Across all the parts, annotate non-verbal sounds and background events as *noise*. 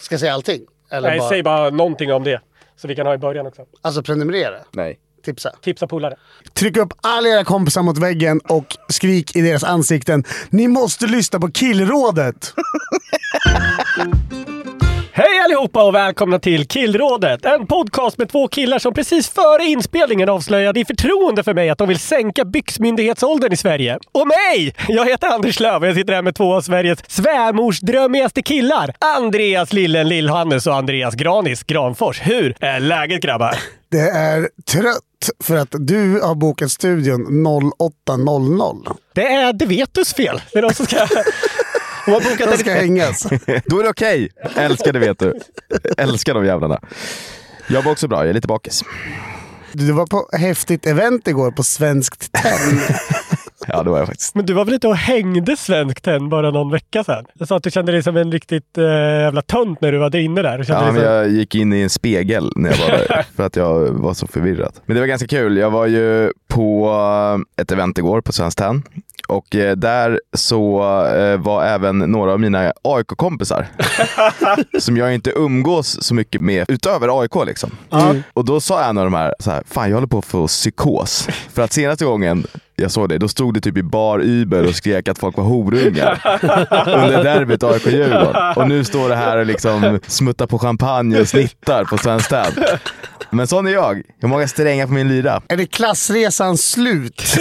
Ska jag säga allting? Eller Nej, bara, säg bara någonting om det. Så vi kan ha i början också. Alltså prenumerera? Nej. Tipsa? Tipsa polare. Tryck upp alla era kompisar mot väggen och skrik i deras ansikten. Ni måste lyssna på Killrådet! *laughs* Hej allihopa och välkomna till Killrådet! En podcast med två killar som precis före inspelningen avslöjade i förtroende för mig att de vill sänka byxmyndighetsåldern i Sverige. Och mig! Jag heter Anders Löf och jag sitter här med två av Sveriges svärmorsdrömmigaste killar. Andreas Lillen Lillhannes och Andreas Granis Granfors. Hur är läget grabbar? Det är trött för att du har bokat studion 08.00. Det är Det Vetus fel. Det är de som ska... *laughs* De har bokat De en ska hängas. *laughs* Då är det okej. Älskar det vet du. Älskar de jävlarna. Jag var också bra, jag är lite bakis. Du var på häftigt event igår på Svenskt Tenn. *laughs* Ja, det var jag faktiskt. Men du var väl ute och hängde svenskt än bara någon vecka sedan? Jag sa att du kände dig som en riktigt äh, jävla tönt när du var där inne där. Ja, men som... jag gick in i en spegel när jag var där *laughs* för att jag var så förvirrad. Men det var ganska kul. Jag var ju på ett event igår på Svenskt Tenn och eh, där så eh, var även några av mina AIK-kompisar *laughs* som jag inte umgås så mycket med utöver AIK liksom. Och då sa en av de här, så här, fan jag håller på att få psykos. För att senaste gången jag såg det, då stod det typ i bar Uber och skrek att folk var horungar *laughs* under derbyt AIK-Djurgården. Och nu står det här och liksom smuttar på champagne och snittar på Svenskt. Men sån är jag. Jag har många strängar på min lyra. är det klassresan slut?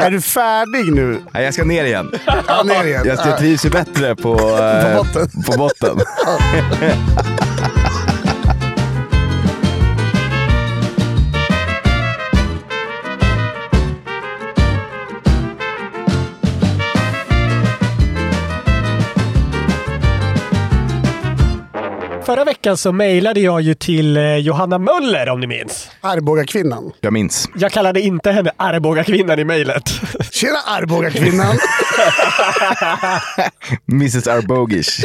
är du färdig nu? Nej, jag ska ner igen. Ja, ner igen. Jag, jag trivs ju bättre på, eh, På botten. På botten. *laughs* Förra veckan så mejlade jag ju till eh, Johanna Möller om ni minns. Arboga-kvinnan. Jag minns. Jag kallade inte henne Arboga-kvinnan i mejlet. *laughs* Tjena Arboga-kvinnan! *laughs* Mrs Arbogish.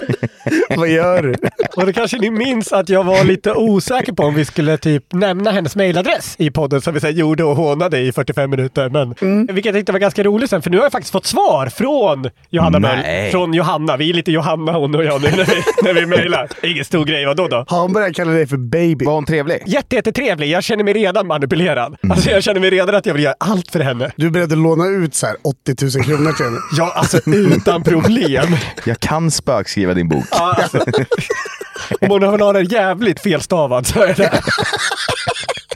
*laughs* Vad gör du? Och då kanske ni minns att jag var lite osäker på om vi skulle typ nämna hennes mejladress i podden som vi sen gjorde och hånade i 45 minuter. Men, Vilket jag tyckte var ganska roligt sen, för nu har jag faktiskt fått svar från Johanna Nej. Möller. Från Johanna. Vi är lite Johanna hon och jag nu när vi, när vi mejlar. Ingen stor grej. Vadå då? Har hon börjat kalla dig för baby? Var hon trevlig? Jätte, jättetrevlig. Jag känner mig redan manipulerad. Mm. Alltså jag känner mig redan att jag vill göra allt för henne. Du är beredd att låna ut så här 80 000 kronor till henne? Ja, alltså utan problem. Jag kan spökskriva din bok. Ja, alltså. Om hon har den jävligt felstavad så är det...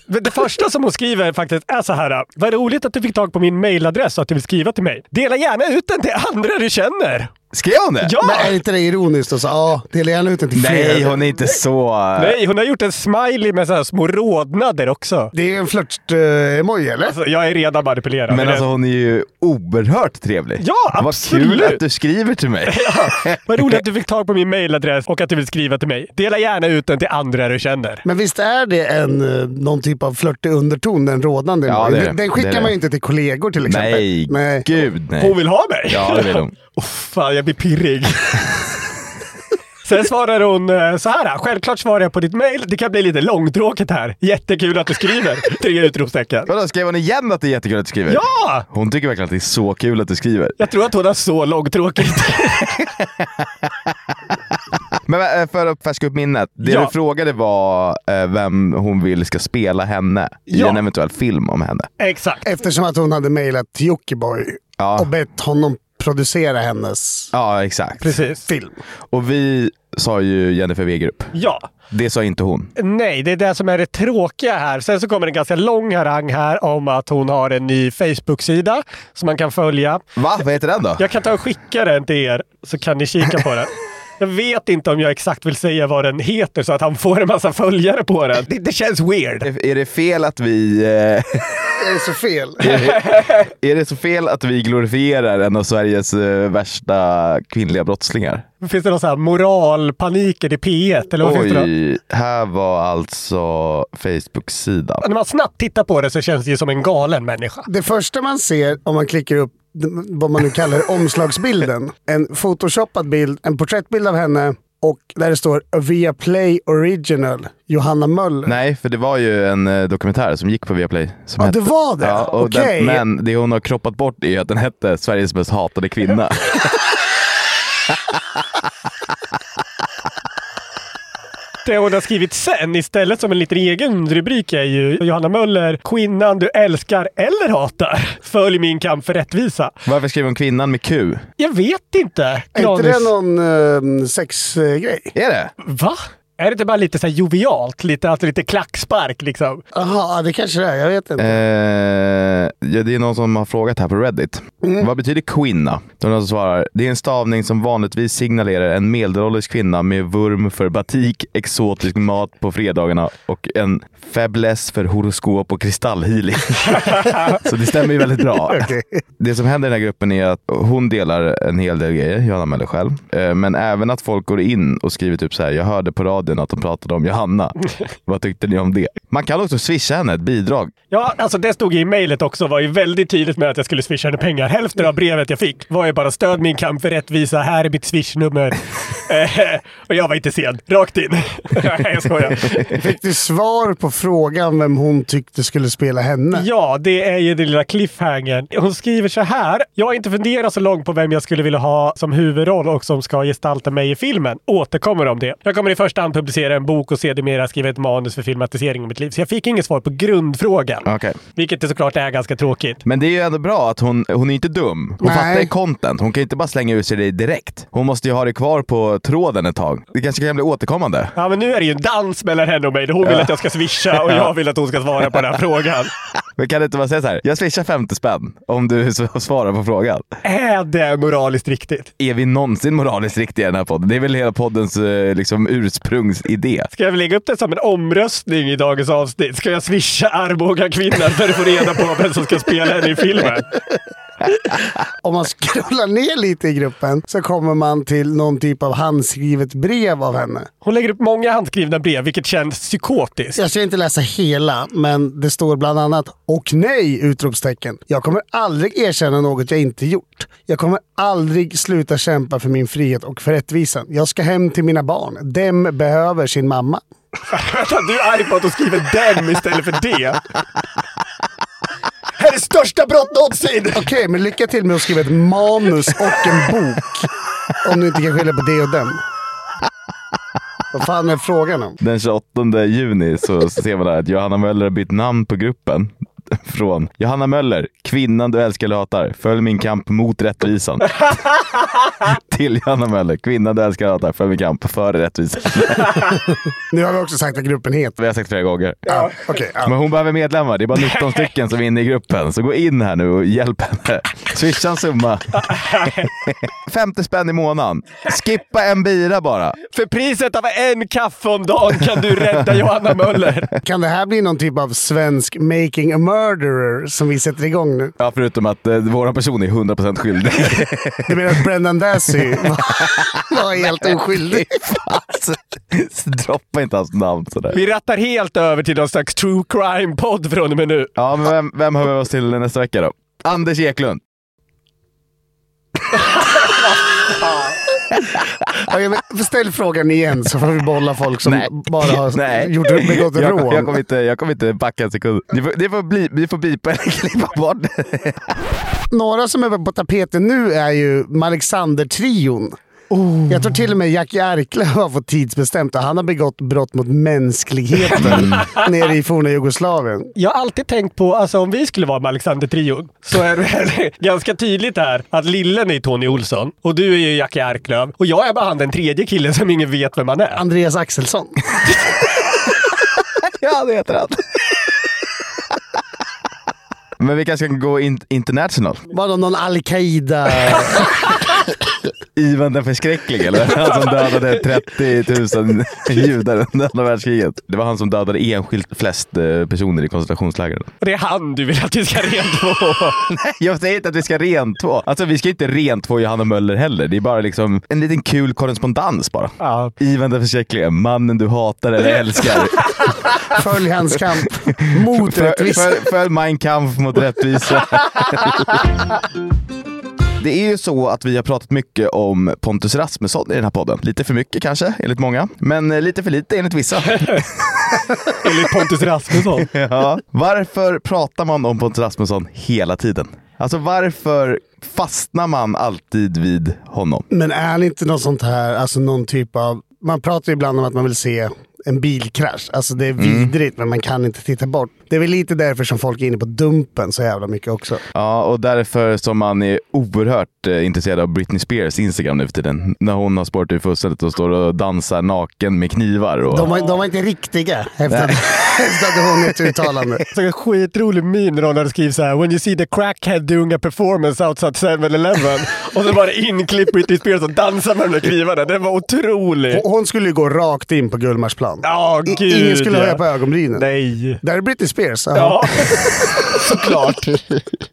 Det första som hon skriver faktiskt är så här. Vad roligt att du fick tag på min mailadress och att du vill skriva till mig. Dela gärna ut den till andra du känner. Skrev hon det? Ja! Men är inte det ironiskt? Och så, ja, dela gärna ut den till fler. Nej, hon är inte så... Nej, hon har gjort en smiley med så här små rodnader också. Det är en flört-emoji, eller? Alltså, jag är redan manipulerad. Men alltså hon är ju oerhört trevlig. Ja, Vad kul absolut. att du skriver till mig. *laughs* Vad roligt *laughs* att du fick tag på min mailadress och att du vill skriva till mig. Dela gärna ut den till andra du känner. Men visst är det en, eh, någon typ av flörtig underton, den rådande Ja, det är det. Den, skickar Det det. man ju inte till kollegor till exempel. Nej, Nej. gud nej. Hon vill ha mig? Ja, det vill hon. *laughs* Oh, fan, jag blir pirrig. *laughs* Sen svarar hon eh, så här. Självklart svarar jag på ditt mail. Det kan bli lite långtråkigt här. Jättekul att du skriver. Tre utropstecken. Vadå, skrev hon igen att det är jättekul att du skriver? Ja! Hon tycker verkligen att det är så kul att du skriver. Jag tror att hon har så långtråkigt. *laughs* Men äh, för att färska upp minnet. Det Ja. du frågade var äh, vem hon vill ska spela henne i Ja. en eventuell film om henne. Exakt. Eftersom att hon hade mejlat till Jockiboi Ja. och bett honom producera hennes Ja, exakt. Precis. film. Och vi sa ju Jennifer W-grupp. Ja. Det sa inte hon. Nej, det är det som är det tråkiga här. Sen så kommer en ganska lång harang här om att hon har en ny Facebook-sida som man kan följa. Va? Vad heter den då? Jag kan ta och skicka den till er så kan ni kika på den. *laughs* Jag vet inte om jag exakt vill säga vad den heter så att han får en massa följare på den. Det, det känns weird. Är är det fel att vi... Eh, *laughs* Är det så fel? *laughs* är det så fel att vi glorifierar en av Sveriges eh, värsta kvinnliga brottslingar? Finns det någon sån här moralpaniker i P1? Eller vad finns det då? Oj, här var alltså Facebook-sidan. När man snabbt tittar på det så känns det ju som en galen människa. Det första man ser om man klickar upp vad man nu kallar omslagsbilden. En photoshoppad bild, en porträttbild av henne och där det står Viaplay Original, Johanna Möller. Nej, för det var ju en eh, dokumentär som gick på Viaplay. Som Ja, hette- det var det? Ja, och Okej. den, men det hon har kroppat bort är att den hette Sveriges mest hatade kvinna. *laughs* *laughs* Det hon har skrivit sen istället som en liten egen rubrik är ju Johanna Möller, kvinnan du älskar eller hatar. Följ min kamp för rättvisa. Varför skriver hon kvinnan med Q? Jag vet inte. Är inte Granis. det någon uh, sexgrej? Är det? Va? Är det inte bara lite så här jovialt? Lite, alltså lite klackspark liksom? Jaha, det kanske det är. Jag vet inte. Eh, ja, det är någon som har frågat här på Reddit. Vad betyder kvinna? Det är någon som svarar. Det är en stavning som vanligtvis signalerar en medelålders kvinna med vurm för batik, exotisk mat på fredagarna och en fäbless för horoskop och kristallhealing. *laughs* Så det stämmer ju väldigt bra. *laughs* Okej. Det som händer i den här gruppen är att hon delar en hel del grejer, Johanna Möller själv. Eh, Men även att folk går in och skriver typ så här. Jag hörde på radion att de pratade om Johanna. *laughs* Vad tyckte ni om det? Man kan också swisha henne ett bidrag. Ja, alltså det stod i mejlet också. var ju väldigt tydligt med att jag skulle swisha henne pengar. Hälften av brevet jag fick var ju bara stöd min kamp för rättvisa. Här är mitt swishnummer. *laughs* eh, och jag var inte sen. Rakt in. *laughs* Jag skojar. Fick du svar på frågan vem hon tyckte skulle spela henne? Ja, det är ju den lilla cliffhangern. Hon skriver så här. Jag har inte funderat så långt på vem jag skulle vilja ha som huvudroll och som ska gestalta mig i filmen. Återkommer om det. Jag kommer i första hand publicera en bok och sedermera skriva ett manus för filmatisering av mitt liv. Så jag fick inget svar på grundfrågan. Okej. Vilket det såklart är ganska tråkigt. Men det är ju ändå bra att hon, hon är inte dum. Hon Nej. fattar ju content. Hon kan ju inte bara slänga ut sig det direkt. Hon måste ju ha det kvar på tråden ett tag. Det kanske kan bli återkommande. Ja, men nu är det ju en dans mellan henne och mig. Hon vill att jag ska swisha och jag vill att hon ska svara på den här frågan. *laughs* Men kan det inte bara säga så här? Jag swishar 50 spänn om du *laughs* svarar på frågan. Är det moraliskt riktigt? Är vi någonsin moraliskt riktiga i den här podden? Det är väl hela poddens eh, liksom, ursprungsidé. Ska jag väl lägga upp det som en omröstning i dagens avsnitt? Ska jag swisha Arboga kvinnan för att få reda på vem som ska spela henne i filmen? *laughs* Om man scrollar ner lite i gruppen så kommer man till någon typ av handskrivet brev av henne. Hon lägger upp många handskrivna brev, vilket känns psykotiskt. Jag ska inte läsa hela, men det står bland annat “Och nej!” utropstecken. Jag kommer aldrig erkänna något jag inte gjort. Jag kommer aldrig sluta kämpa för min frihet och för rättvisan. Jag ska hem till mina barn. Dem behöver sin mamma. Vänta, du är arg på att hon skriver dem istället för det. Här är största brott någonsin! Okej, men lycka till med att skriva ett manus och en bok. Om du inte kan skilja på det och dem. Vad fan är frågan om? Den 28 juni så ser man där att Johanna Möller har bytt namn på gruppen. *laughs* Från Johanna Möller, kvinnan du älskar eller hatar. Följ min kamp mot rättvisan. *laughs* Till Johanna Möller, kvinnan du älskar eller hatar. Följ min kamp för rättvisan. *laughs* Nu har vi också sagt vad gruppen heter. Vi har sagt flera gånger. Ja, okej. ja. Men hon behöver medlemmar. Det är bara 19 stycken som är inne i gruppen. Så gå in här nu och hjälp henne. Swisha en summa. *laughs* 50 spänn i månaden. Skippa en bira bara. För priset av en kaffe om dagen kan du rädda Johanna Möller. Kan det här bli någon typ av svensk making a murderer som vi sätter igång nu? Ja, förutom att eh, våra person är 100% skyldig. *laughs* Du menar att Brendan Dassey var, var helt oskyldig? Alltså, droppa inte hans namn sådär. Vi rattar helt över till någon slags true crime-podd från och med nu. Ja, men vem, vem hör vi oss till nästa vecka då? Anders Eklund. Ställ frågan igen så får vi bolla folk som bara har Nej. gjort, begått jag, rån. jag, kommer inte, jag kommer inte backa en sekund. Ni får, ni får, bli, ni får bipa eller klippa bort. Några som är på tapeten nu är ju Alexander-trion. Jag tror till och med Jack Arklöv har fått tidsbestämt och han har begått brott mot mänskligheten *laughs* nere i forna Jugoslavien. Jag har alltid tänkt på, alltså om vi skulle vara med Alexander-trion, så är det *laughs* ganska tydligt här att Lillen är Tony Olsson och du är ju Jackie Arklöv och jag är bara han den tredje killen som ingen vet vem han är. Andreas Axelsson. *laughs* Ja, det heter han. Men vi kanske kan gå in international. Vadå, någon Al-Qaida? Ivan den förskräcklige eller? Han som dödade 30 000 judar under andra världskriget. Det var han som dödade enskilt flest eh, personer i koncentrationslägren. Det är han du vill att vi ska rentvå. *laughs* Nej, jag säger inte att vi ska rentvå. Alltså vi ska inte rentvå Johanna Möller heller. Det är bara liksom en liten kul korrespondens bara. Ja. Ivan den förskräcklige, mannen du hatar eller älskar. *laughs* Följ hans kamp mot För- rättvisa. för- Följ Mein Kampf mot rättvisa. *laughs* Det är ju så att vi har pratat mycket om Pontus Rasmusson i den här podden. Lite för mycket kanske, enligt många. Men eh, lite för lite enligt vissa. *laughs* Enligt Pontus Rasmusson. *laughs* ja. Varför pratar man om Pontus Rasmusson hela tiden? Alltså varför fastnar man alltid vid honom? Men är han inte något sånt här, alltså någon typ av... Man pratar ju ibland om att man vill se en bilkrasch. Alltså det är vidrigt men man kan inte titta bort. Det är väl lite därför som folk är inne på Dumpen så jävla mycket också. Ja, och därför som man är oerhört eh, intresserad av Britney Spears Instagram nu för tiden. När hon har spårat ur fullständigt och står och dansar naken med knivar. Och... De var, de var inte riktiga efter, *laughs* efter att hon ett uttalande. *laughs* Så en skitrolig meme när någon hade skrivit så här “When you see the crackhead doing a performance outside 7-Eleven” *laughs* och så var det inklippt Britney Spears och dansar med de där knivarna. Den var otrolig. Och Hon skulle ju gå rakt in på Gullmarsplan. Ja, I- gud Ingen skulle ja. höja på ögonbrynen. Nej. Där är Britney Spears. Aha. Ja, *laughs* såklart.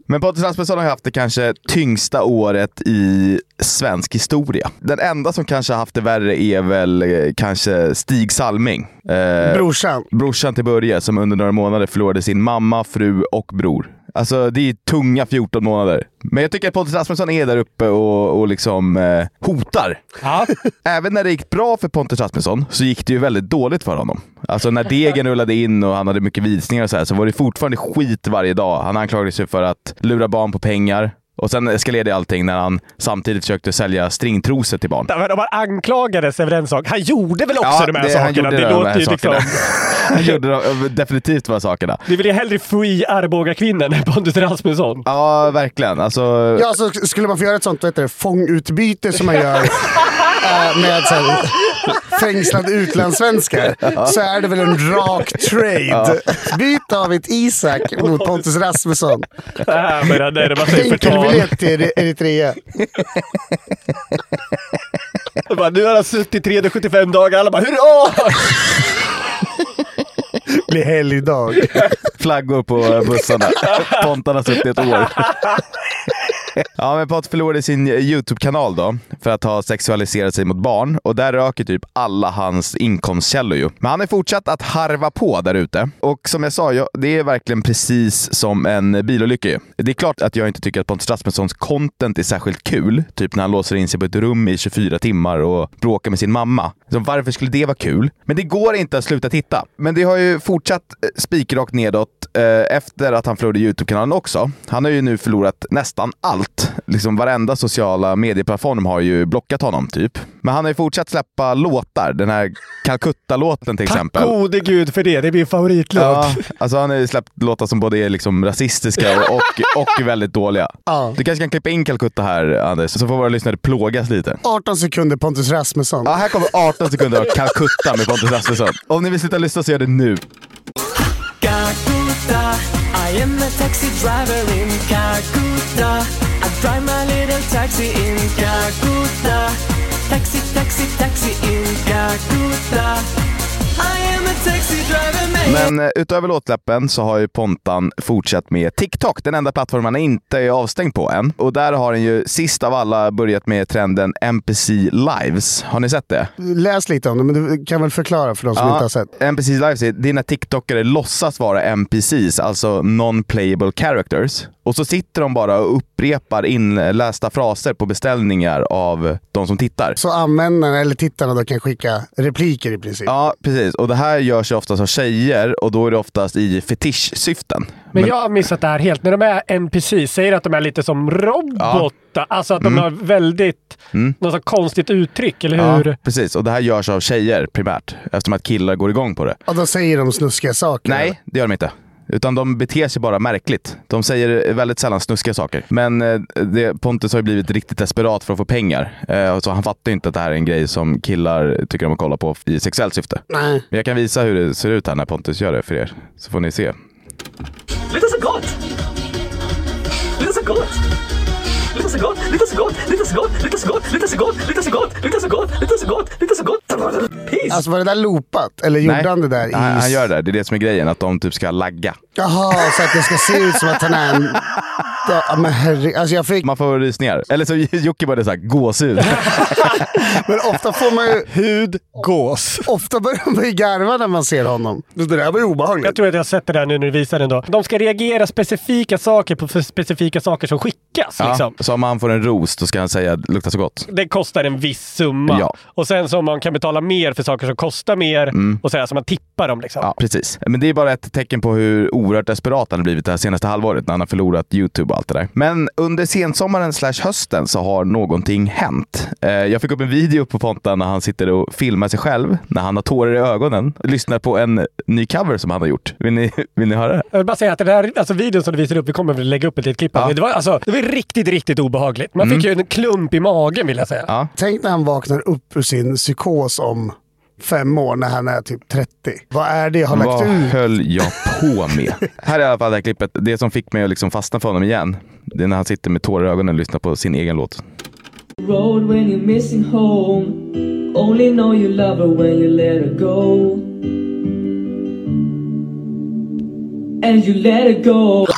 Men Pontus Rasmusson har haft det kanske tyngsta året i svensk historia. Den enda som kanske har haft det värre är väl eh, kanske Stig Salming. Eh, Brorsan. brorsan till Börje som under några månader förlorade sin mamma, fru och bror. Alltså det är tunga 14 månader. Men jag tycker att Pontus Rasmusson är där uppe och, och liksom eh, hotar. Ja. *laughs* Även när det gick bra för Pontus Rasmusson så gick det ju väldigt dåligt för honom. Alltså när degen rullade in och han hade mycket visningar och så här så var det fortfarande skit varje dag. Han anklagades ju för att lura barn på pengar. Och sen eskalerade allting när han samtidigt försökte sälja stringtrosor till barn. Men Om man anklagades över en sak. Han gjorde väl också de här det- han sakerna? gjorde Det de låter här ju liksom... *laughs* Han gjorde de, definitivt de här sakerna. Det vill jag hellre free Arboga-kvinnen än Pontus Rasmusson. Ja, verkligen. Alltså, Ja, så skulle man få göra ett sånt vad heter det, fångutbyte som man gör *laughs* eh, med så här, fängslade utlandssvenskar så är det väl en rak trade. Byt David Isak mot Pontus Rasmusson. Äh, men det är det man säger. Enkelbiljett till Eritrea. Bara, Nu har han suttit 375 dagar. Alla bara hurra! Blir helgdag. *laughs* flaggor på bussarna. Pontan har suttit ett år. Ja, men Pontus förlorade sin YouTube-kanal då för att ha sexualiserat sig mot barn och där röker typ alla hans inkomstkällor ju. Men han har fortsatt att harva på där ute och som jag sa, jag, det är verkligen precis som en bilolycka ju. Det är klart att jag inte tycker att Pontus Rasmussons content är särskilt kul, typ när han låser in sig på ett rum i 24 timmar och bråkar med sin mamma. Så varför skulle det vara kul? Men det går inte att sluta titta. Men det har ju fortsatt eh, spikrakt nedåt eh, efter att han förlorade YouTube-kanalen också. Han har ju nu förlorat nästan allt. Liksom varenda sociala medieplattform har ju blockat honom typ. Men han har ju fortsatt släppa låtar. Den här Calcutta-låten till Tack exempel. gode gud för det. Det är min favoritlåt. Ja, alltså han har ju släppt låtar som både är liksom rasistiska och, och väldigt dåliga. Ja. Du kanske kan klippa in Calcutta här Anders, så får våra lyssnare plågas lite. 18 sekunder Pontus Rasmusson. Ja, här kommer 18 sekunder av Calcutta med Pontus Rasmusson. Om ni vill sluta lyssna så gör det nu. Calcutta, I am a taxi driver in Calcutta. Drive my little taxi in Calcutta. Taxi, taxi, taxi in Calcutta. I Men eh, utöver låtsläppen så har ju Pontan fortsatt med TikTok, den enda plattformen han inte är avstängd på än. Och där har han ju sist av alla börjat med trenden NPC Lives. Har ni sett det? Läs lite om det, men du kan väl förklara för de som inte har sett. NPC Lives är, det är när TikTokare låtsas vara NPCs, alltså non-playable characters. Och så sitter de bara och upprepar inlästa fraser på beställningar av de som tittar. Så användarna eller tittarna då kan skicka repliker i princip. Ja, precis. Och det här görs ju oftast av tjejer och då är det oftast i fetischsyften. Men jag har missat det här helt. När de är NPC, säger att de är lite som robotar? Alltså att de Mm. har väldigt, något så konstigt uttryck, eller hur? Ja, precis. Och det här görs av tjejer primärt, eftersom att killar går igång på det. Och då säger de snuskiga saker. Nej, det gör de inte. Utan de beter sig bara märkligt. De säger väldigt sällan snuskiga saker. Men eh, det, Pontus har ju blivit riktigt desperat för att få pengar. Eh, så han fattar ju inte att det här är en grej som killar tycker om att kolla på i sexuellt syfte. Nej. Men jag kan visa hur det ser ut här när Pontus gör det för er. Så får ni se. Lite så gott! Lite så gott! Lite så gott, lite så gott, lite så gott, lite så gott, lite så gott, lite så gott, lite så gott, lite så gott, lite så gott. Peace! Alltså var det där loopat? Eller gjorde han det där i... han, han gör det. Det är det som är grejen, att de typ ska lagga. Jaha, så att det ska se ut som att han är en... *laughs* Ja, men herre... Alltså jag fick... Man får rysningar. Eller så *laughs* Jocke bara såhär, gåshud. *laughs* Men ofta får man ju... Hud, gås. Ofta börjar man ju garva när man ser honom. Det där var ju obehagligt. Jag tror att jag har sett det där nu när du visar den då. De ska reagera specifika saker på specifika saker som skickas. ja, Liksom. så om han får en ros, då ska han säga luktar så gott. Det kostar en viss summa. Ja. Och sen så om man kan betala mer för saker som kostar mer och sådär, så man tippar dem. Liksom. Ja, precis. Men det är bara ett tecken på hur oerhört desperat han har blivit det här senaste halvåret när han har förlorat YouTube allt det där. Men under sensommaren slash hösten så har någonting hänt. Eh, Jag fick upp en video på Ponta när han sitter och filmar sig själv när han har tårar i ögonen. Lyssnar på en ny cover som han har gjort. Vill ni, *laughs* vill ni höra det? Jag vill bara säga att den här alltså, videon som du visar upp, vi kommer väl lägga upp ett litet klipp av det. Var, alltså, det var riktigt, riktigt obehagligt. Man fick ju en klump i magen vill jag säga. Ja. Tänk när han vaknar upp ur sin psykos om fem år när han är typ 30. Vad är det jag har lagt Vad ut? höll jag *laughs* på med? här är i alla fall det här klippet. Det som fick mig att liksom fastna för honom igen. Det är när han sitter med tårar i ögonen och lyssnar på sin egen låt. road when you're missing home. Only know you love her when you let her go. And you let her go. *laughs*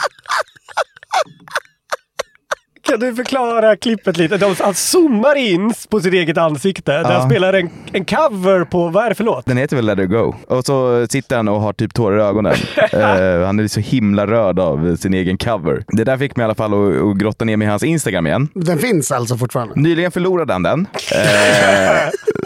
Kan du förklara klippet lite? De, han zoomar in på sitt eget ansikte. Där han spelar en, en cover på, vad är det för låt? Den heter väl Let It Go. Och så sitter han och har typ tårar i ögonen. *laughs* Eh, han är så himla rörd av sin egen cover. Det där fick mig i alla fall att, att grotta ner mig i hans Instagram igen. Den finns alltså fortfarande. Nyligen förlorade han den.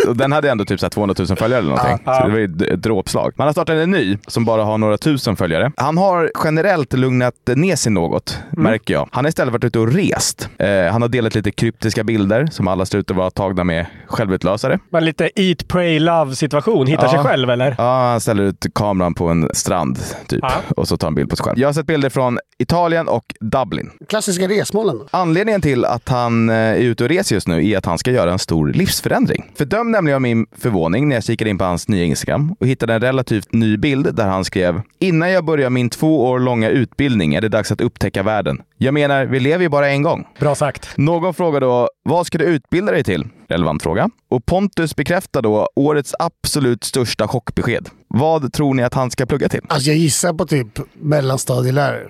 Och den hade ändå typ så här 200 000 följare eller någonting. Så det var ju ett- dråpslag. Man har startat en ny som bara har några tusen följare. Han har generellt lugnat ner sig något, märker jag. Han har istället varit ute och rest. Eh, han har delat lite kryptiska bilder som alla ser ut att vara tagna med självutlösare. Man lite eat, pray, love situation. Hittar sig själv eller? Ja, han ställer ut kameran på en strand typ Ja. och så tar han bild på sig själv. Jag har sett bilder från Italien och Dublin. Klassiska resmålen. Anledningen till att han eh, är ute och reser just nu är att han ska göra en stor livsförändring. Fördöm nämligen min förvåning när jag kikade in på hans nya Instagram och hittade en relativt ny bild där han skrev “Innan jag börjar min två år långa utbildning är det dags att upptäcka världen. Jag menar, vi lever ju bara en gång.” Bra sagt. Någon frågar då “Vad ska du utbilda dig till?” Relevant fråga. Och Pontus bekräftar då årets absolut största chockbesked. Vad tror ni att han ska plugga till? Alltså jag gissar på typ mellanstadielärare.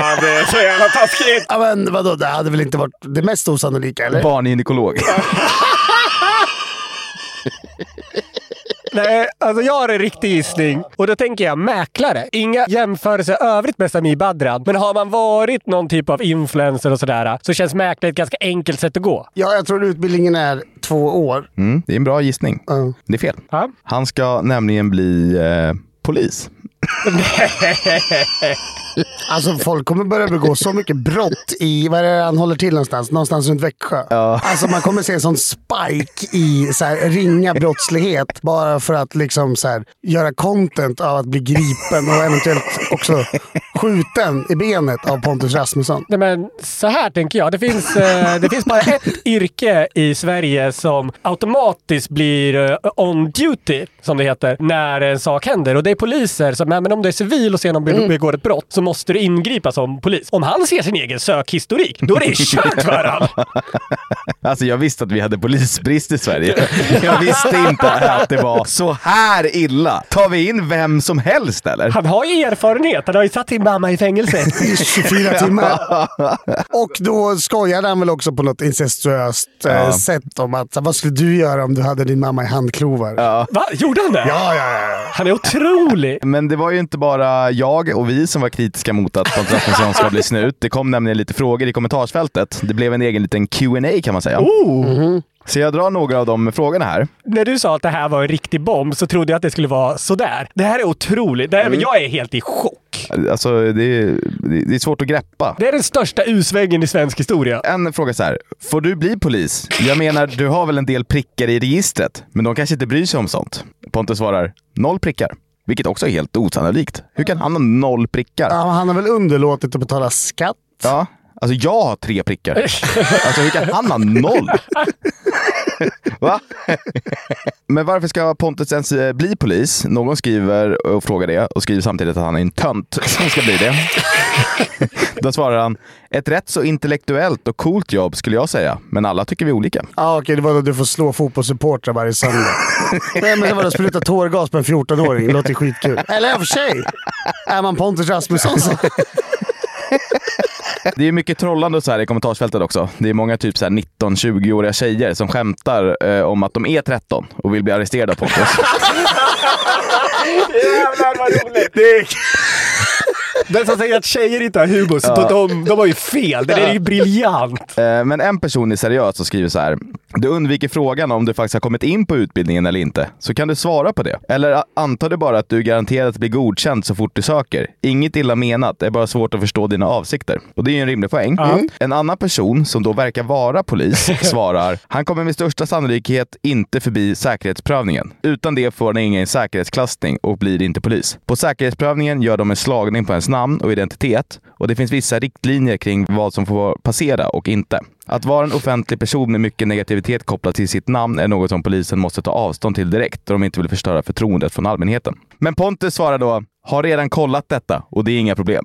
Ah, det är så jävla taskigt! Ja men vadå, det hade väl inte varit det mest osannolika eller? Barngynekolog. *laughs* Nej, alltså jag har en riktig gissning. Och då tänker jag mäklare. Inga jämförelser övrigt med Sami Badran. Men har man varit någon typ av influencer och sådär så känns mäklare ett ganska enkelt sätt att gå. Ja, jag tror utbildningen är två år. Mm, det är en bra gissning. Ja. Det är fel. Ja. Han ska nämligen bli eh, polis. *laughs* Alltså folk kommer börja begå så mycket brott i, vad är det han håller till någonstans? Någonstans runt Växjö. Alltså man kommer se en sån spike i så här, ringa brottslighet bara för att liksom så här, göra content av att bli gripen och eventuellt också skjuten i benet av Pontus Rasmusson. Nej, men så här tänker jag. Det finns, eh, det finns bara ett yrke i Sverige som automatiskt blir eh, on duty, som det heter, när en sak händer. Och det är poliser. Som, nej, men om du är civil och ser någon be- begår ett brott så måste du ingripa som polis. Om han ser sin egen sökhistorik, då är det kört för honom. *laughs* Alltså jag visste att vi hade polisbrist i Sverige. Jag visste inte att det var så här illa. Tar vi in vem som helst eller? Han har ju erfarenhet. Han har ju satt sin mamma i fängelse. I 24 timmar. *laughs* Och då skojade han väl också på något incestuöst eh, Ja. sätt om att vad skulle du göra om du hade din mamma i handklovar? Ja, Va? Gjorde han det? ja, ja. ja. Han är otrolig. Men det var ju inte bara jag och vi som var kritiska mot att Pontus Rasmusson ska bli snut. Det kom nämligen lite frågor i kommentarsfältet. Det blev en egen liten Q&A kan man säga. Oh! Så jag drar några av de frågorna här. När du sa att det här var en riktig bomb så trodde jag att det skulle vara sådär. Det här är otroligt. Det här, Mm. Jag är helt i chock. Alltså, det är, det är svårt att greppa. Det är den största U-svängen i svensk historia. En fråga så här. Får du bli polis? Jag menar, du har väl en del prickar i registret, men de kanske inte bryr sig om sånt. Pontus svarar, noll prickar. Vilket också är helt osannolikt. Hur kan han ha noll prickar? Ja, han har väl underlåtit att betala skatt? Ja, alltså jag har tre prickar. *laughs* Alltså hur kan han ha noll? Va? Men varför ska Pontus ens eh, bli polis? Någon skriver och frågar det och skriver samtidigt att han är en tönt som ska bli det. Då svarar han, ett rätt så intellektuellt och coolt jobb skulle jag säga, men alla tycker vi olika. Ja, okej. det var då du får slå fotbollssupportrar varje söndag. Nej, men det var då spruta tårgas på en 14-åring. Det låter skitkul. Eller i och för sig. Är man Pontus Rasmusson så... Det är mycket trollande så här i kommentarsfältet också. Det är många typ så här 19-20-åriga tjejer som skämtar eh, om att de är 13 och vill bli arresterade av Pontus. *laughs* Jävlar vad roligt! Det är... Den som säger att tjejer inte har humor, så Ja. de, de har ju fel. Det där är ju briljant. Eh, Men en person är seriös och skriver så här. Du undviker frågan om du faktiskt har kommit in på utbildningen eller inte. Så kan du svara på det. Eller antar du bara att du garanterat blir godkänd så fort du söker. Inget illa menat, det är bara svårt att förstå dina avsikter. Och det är ju en rimlig poäng. Mm. En annan person som då verkar vara polis *laughs* svarar. Han kommer med största sannolikhet inte förbi säkerhetsprövningen. Utan det får han ingen säkerhetsklassning och blir inte polis. På säkerhetsprövningen gör de en slagning på ens namn och identitet och det finns vissa riktlinjer kring vad som får passera och inte. Att vara en offentlig person med mycket negativitet kopplat till sitt namn är något som polisen måste ta avstånd till direkt då de inte vill förstöra förtroendet från allmänheten. Men Pontus svarar då, har redan kollat detta och det är inga problem.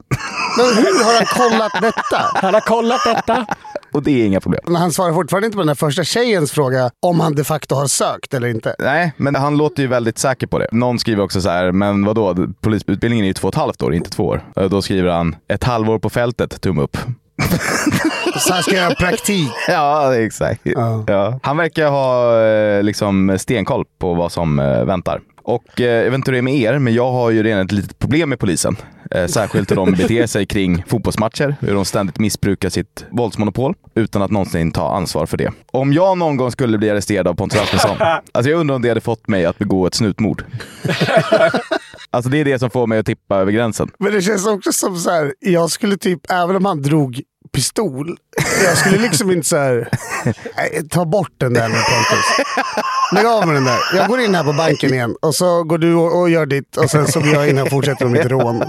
Men hur har han kollat detta? Han har kollat detta. Och det är inga problem. Men han svarar fortfarande inte på den där första tjejens fråga om han de facto har sökt eller inte. Nej, men han låter ju väldigt säker på det. Någon skriver också så här, men vadå, polisutbildningen är ju två och ett halvt år, inte två år. Eh, Då skriver han, ett halvår på fältet, tumme upp. *laughs* Så han ska göra praktik. *laughs* Ja, exakt. Ja. Han verkar ha eh, liksom stenkoll på vad som eh, väntar. Och eh, jag vet inte hur det är med er, men jag har ju redan ett litet problem med polisen. Eh, särskilt hur de beter sig kring fotbollsmatcher, hur de ständigt missbrukar sitt våldsmonopol utan att någonsin ta ansvar för det. Om jag någon gång skulle bli arresterad av Pontus Rasmusson, *laughs* alltså jag undrar om det hade fått mig att begå ett snutmord. *laughs* Alltså det är det som får mig att tippa över gränsen. Men det känns också som så här, jag skulle typ, även om han drog pistol, jag skulle liksom inte så här, ta bort den där nu Pontus. Lägg av med den där. Jag går in här på banken igen och så går du och, och gör ditt och sen så går jag in här och fortsätter med mitt rån.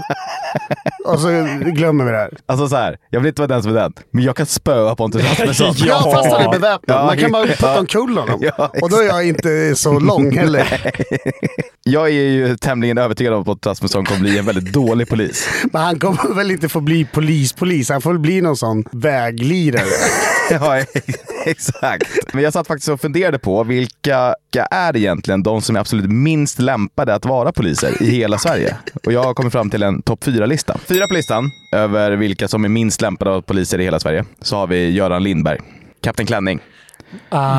Och så glömmer vi det här. Alltså så här, jag vill inte vara den som är den, men jag kan spöa Pontus Rasmusson. *laughs* Ja, fast han är beväpnad. Man kan bara putta omkull honom. Ja, och då är jag inte så lång heller. *laughs* Jag är ju tämligen övertygad om att Pontus Rasmusson kommer bli en väldigt dålig polis. *laughs* Men han kommer väl inte få bli polis-polis. Han får väl bli någon sån väglirare. *laughs* Ja, exakt. Men jag satt faktiskt och funderade på vilka är egentligen de som är absolut minst lämpade att vara poliser i hela Sverige? Och jag har kommit fram till en topp fyra-lista. Fyra på listan över vilka som är minst lämpade att vara poliser i hela Sverige. Så har vi Göran Lindberg, Kapten Klänning.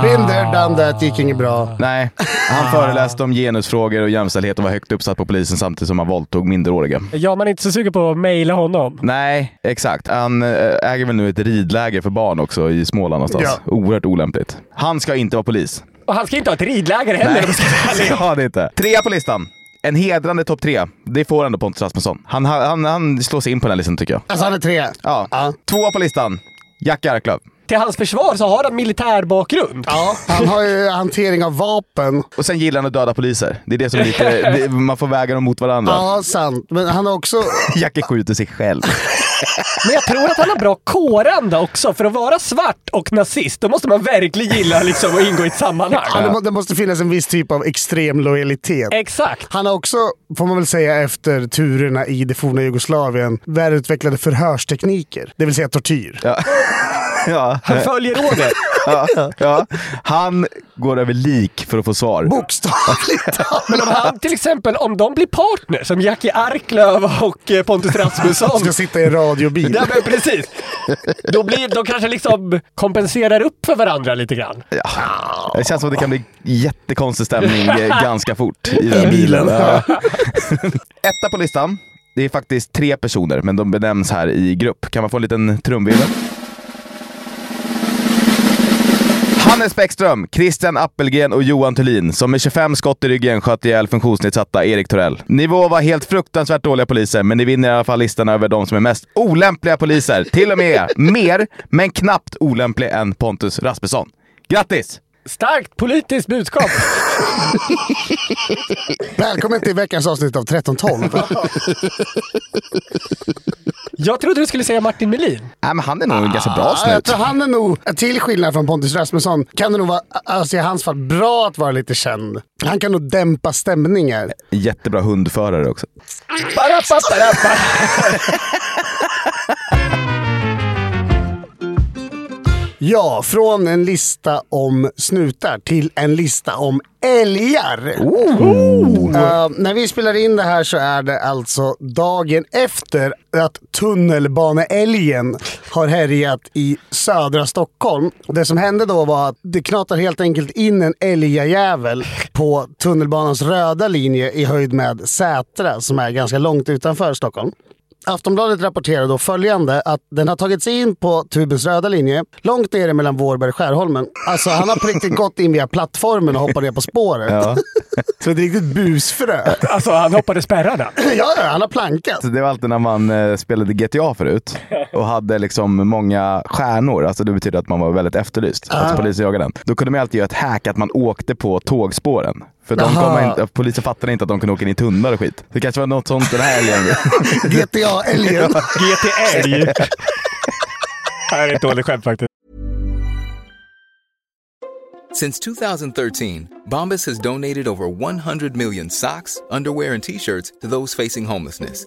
Been there, done that, gick inget bra. Nej, han föreläste om genusfrågor och jämställdhet och var högt uppsatt på polisen samtidigt som han våldtog minderåriga. Ja, man är inte så sugen på att mejla honom. Nej, exakt. Han eh, äger väl nu ett ridläger för barn också i Småland någonstans. Oerhört olämpligt. Han ska inte vara polis. Och han ska inte ha ett ridläger heller. jag ska *laughs* det inte. Trea på listan. En hedrande topp tre. Det får ändå Pontus Rasmusson. Han, han, han slår sig in på den här listan tycker jag. Alltså han är tre. Ja. Tvåa på listan. Jack Arklöv. Till hans försvar så har han militär bakgrund. Ja, han har ju hantering av vapen. Och sen gillar han att döda poliser. Det är det som är lite... *laughs* det, man får väga dem mot varandra. Ja, sant. Men han har också... *laughs* Jacke skjuter sig själv. *laughs* Men jag tror att han har bra kåranda också. För att vara svart och nazist, då måste man verkligen gilla liksom att ingå i ett sammanhang. Ja, det, må, det måste finnas en viss typ av extrem lojalitet. Exakt. Han har också, får man väl säga efter turerna i det forna Jugoslavien, välutvecklade förhörstekniker. Det vill säga tortyr. Ja. Ja. Han följer rådet. *laughs* Ja, ja. Han går över lik för att få svar. Bokstavligt *laughs* Men om han till exempel, om de blir partner som Jackie Arklöv och eh, Pontus Rasmusson. Ska sitta i en radiobil. Ja men precis. Då blir, de kanske liksom kompenserar upp för varandra lite grann. Ja. Det känns som att det kan bli jättekonstig stämning eh, *laughs* ganska fort i den bilen. Ja. Etta på listan. Det är faktiskt tre personer, men de benämns här i grupp. Kan man få en liten trumvirvel? Hannes Bäckström, Christian Appelgren och Johan Thulin som med 25 skott i ryggen sköt ihjäl funktionsnedsatta Erik Torell. Nivå var helt fruktansvärt dåliga poliser, men ni vinner i alla fall listan över de som är mest olämpliga poliser. Till och med *laughs* mer, men knappt olämplig än Pontus Rasmusson. Grattis! Starkt politiskt budskap. *laughs* Välkommen till veckans avsnitt av 1312. Jag trodde du skulle säga Martin Melin. Nej, men han är nog en ganska bra Ja, jag snut. tror han är nog, till skillnad från Pontus Rasmusson, kan det nog vara, alltså i hans fall, bra att vara lite känd. Han kan nog dämpa stämningar. Jättebra hundförare också. *laughs* Ja, från en lista om snutar till en lista om älgar. Uh, när vi spelar in det här så är det alltså dagen efter att tunnelbaneälgen har härjat i södra Stockholm. Det som hände då var att det knatar helt enkelt in en älgjävel på tunnelbanans röda linje i höjd med Sätra som är ganska långt utanför Stockholm. Aftonbladet rapporterar då följande att den har tagit sig in på tubens röda linje långt nere mellan Vårberg och Skärholmen. Alltså han har på riktigt gått in via plattformen och hoppat ner på spåret. Ja. Så ett riktigt busfrö. Alltså han hoppade spärrarna. *laughs* Ja, ja, han har plankat. Det var alltid när man eh, spelade GTA förut och hade liksom många stjärnor, alltså det betyder att man var väldigt efterlyst. Att polisen jagade den. Då kunde man alltid göra ett hack att man åkte på tågspåren. För de kom inte, polisen fattade inte att de kunde åka in i tunnlar och skit. Det kanske var något sånt den här helgen. *laughs* GTA-älgen. GT Älg. *laughs* Det här är ett dåligt skämt faktiskt. Since 2013, Bombas has donated over 100 million socks, underwear, and t shirts to those facing homelessness.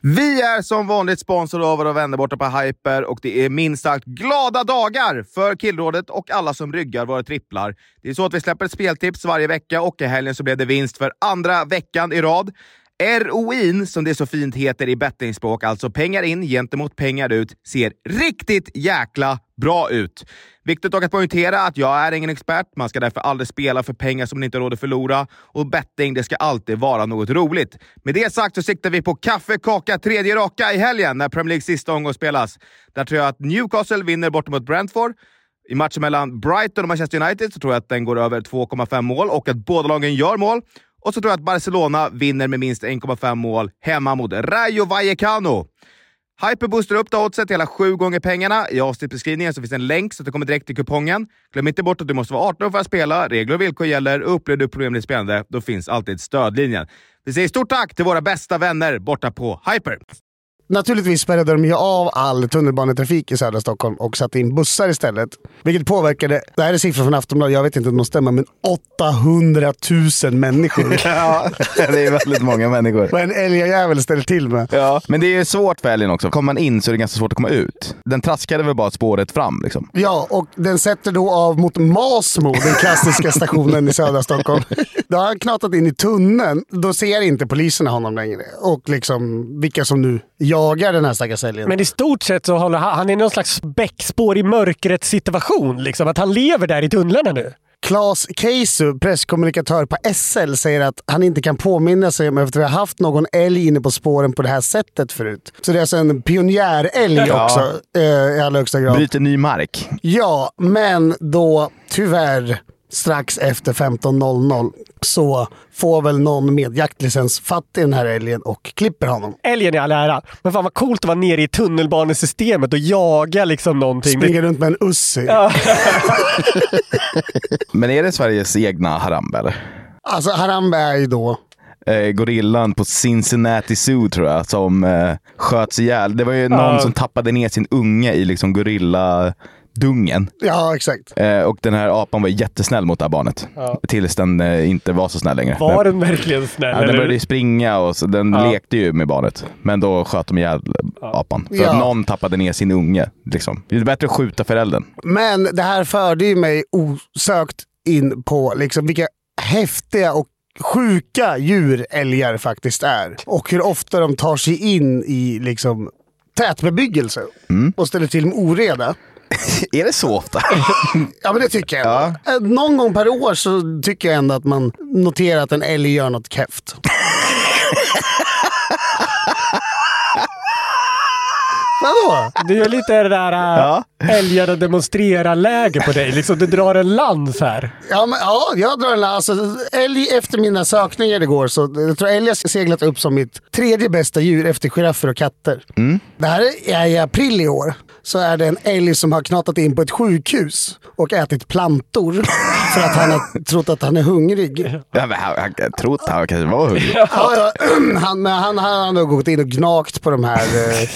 Vi är som vanligt sponsor av våra vänner borta på Hyper och det är minst sagt glada dagar för Killrådet och alla som ryggar våra tripplar. Det är så att vi släpper ett speltips varje vecka och i helgen så blev det vinst för andra veckan i rad. ROIn, som det så fint heter i bettingspråk, alltså pengar in gentemot pengar ut, ser riktigt jäkla bra ut. Viktigt dock att poängtera att jag är ingen expert. Man ska därför aldrig spela för pengar som man inte har råd att förlora. Och betting, det ska alltid vara något roligt. Med det sagt så siktar vi på kaffe, kaka, tredje raka i helgen när Premier Leagues sista omgång spelas. Där tror jag att Newcastle vinner bort mot Brentford. I matchen mellan Brighton och Manchester United så tror jag att den går över 2,5 mål och att båda lagen gör mål. Och så tror jag att Barcelona vinner med minst 1,5 mål hemma mot Rayo Vallecano. Hyper boostar upp det oddset hela sju gånger pengarna. I avsnittbeskrivningen så finns en länk så att du kommer direkt till kupongen. Glöm inte bort att du måste vara 18 år för att spela. Regler och villkor gäller. Upplever du problem med ditt spelande, då finns alltid stödlinjen. Vi säger stort tack till våra bästa vänner borta på Hyper. Naturligtvis spärrade de ju av all tunnelbanetrafik i södra Stockholm och satte in bussar istället. Vilket påverkade, det här är siffror från Aftonbladet, jag vet inte om de stämmer, men 800 000 människor. *laughs* Ja, det är väldigt många människor. Vad en älgjävel ställer till med. Ja. Men det är svårt för älgen också. Kommer man in så är det ganska svårt att komma ut. Den traskade väl bara spåret fram liksom. Ja, och den sätter då av mot Masmo, den klassiska stationen i södra Stockholm. Då har han knatat in i tunneln. Då ser inte poliserna honom längre. Och liksom vilka som nu jagar den här stackars älgen. Men i stort sett så håller han, han är någon slags bäckspår i mörkret situation. Liksom, att han lever där i tunnlarna nu. Claes Keisu, presskommunikatör på SL, säger att han inte kan påminna sig om efter att vi har haft någon älg inne på spåren på det här sättet förut. Så det är alltså en pionjärälg Ja. också eh, i allra högsta grad. Bryter ny mark. Ja, men då tyvärr strax efter 15.00 så får väl någon med jaktlicens fatt i den här älgen och klipper honom. Älgen i all ära, men fan vad coolt att vara nere i tunnelbanesystemet och jaga liksom någonting. Springer runt med en Ussi. Ja. *laughs* Men är det Sveriges egna Harambe? Alltså Harambe är ju då... Eh, gorillan på Cincinnati Zoo tror jag, som eh, sköts ihjäl. Det var ju någon Ja. som tappade ner sin unge i liksom gorilladungen. Ja, exakt. Eh, och den här apan var jättesnäll mot det här barnet. Ja. Tills den eh, inte var så snäll längre. Var den, den verkligen snäll? ja, den började ju springa och så, den Ja. lekte ju med barnet. Men då sköt de ihjäl apan. För att någon tappade ner sin unge. Liksom. Det är bättre att skjuta föräldern. Men det här förde ju mig osökt in på liksom vilka häftiga och sjuka djur älgar faktiskt är. Och hur ofta de tar sig in i liksom tätbebyggelse och ställer till med oreda. *laughs* är det så ofta? *laughs* ja, men det tycker jag. ändå. Eh, Någon gång per år så tycker jag ändå att man noterar att en älg gör något keft. *laughs* Vadå? Du gör lite det där Ja. äh, älgarna demonstrera-läge på dig. Liksom, du drar en lans här. Ja, men, ja, jag drar en alltså, älg efter mina sökningar igår så jag tror älg har seglat upp som mitt tredje bästa djur efter giraffer och katter. Det här är i april i år. Så är det en älg som har knatat in på ett sjukhus och ätit plantor *laughs* för att han har trott att han är hungrig. Ja, men han, han, tror att han kanske var hungrig. Ja, ja, *clears throat* han, men han, han har gått in och gnagt på de här eh,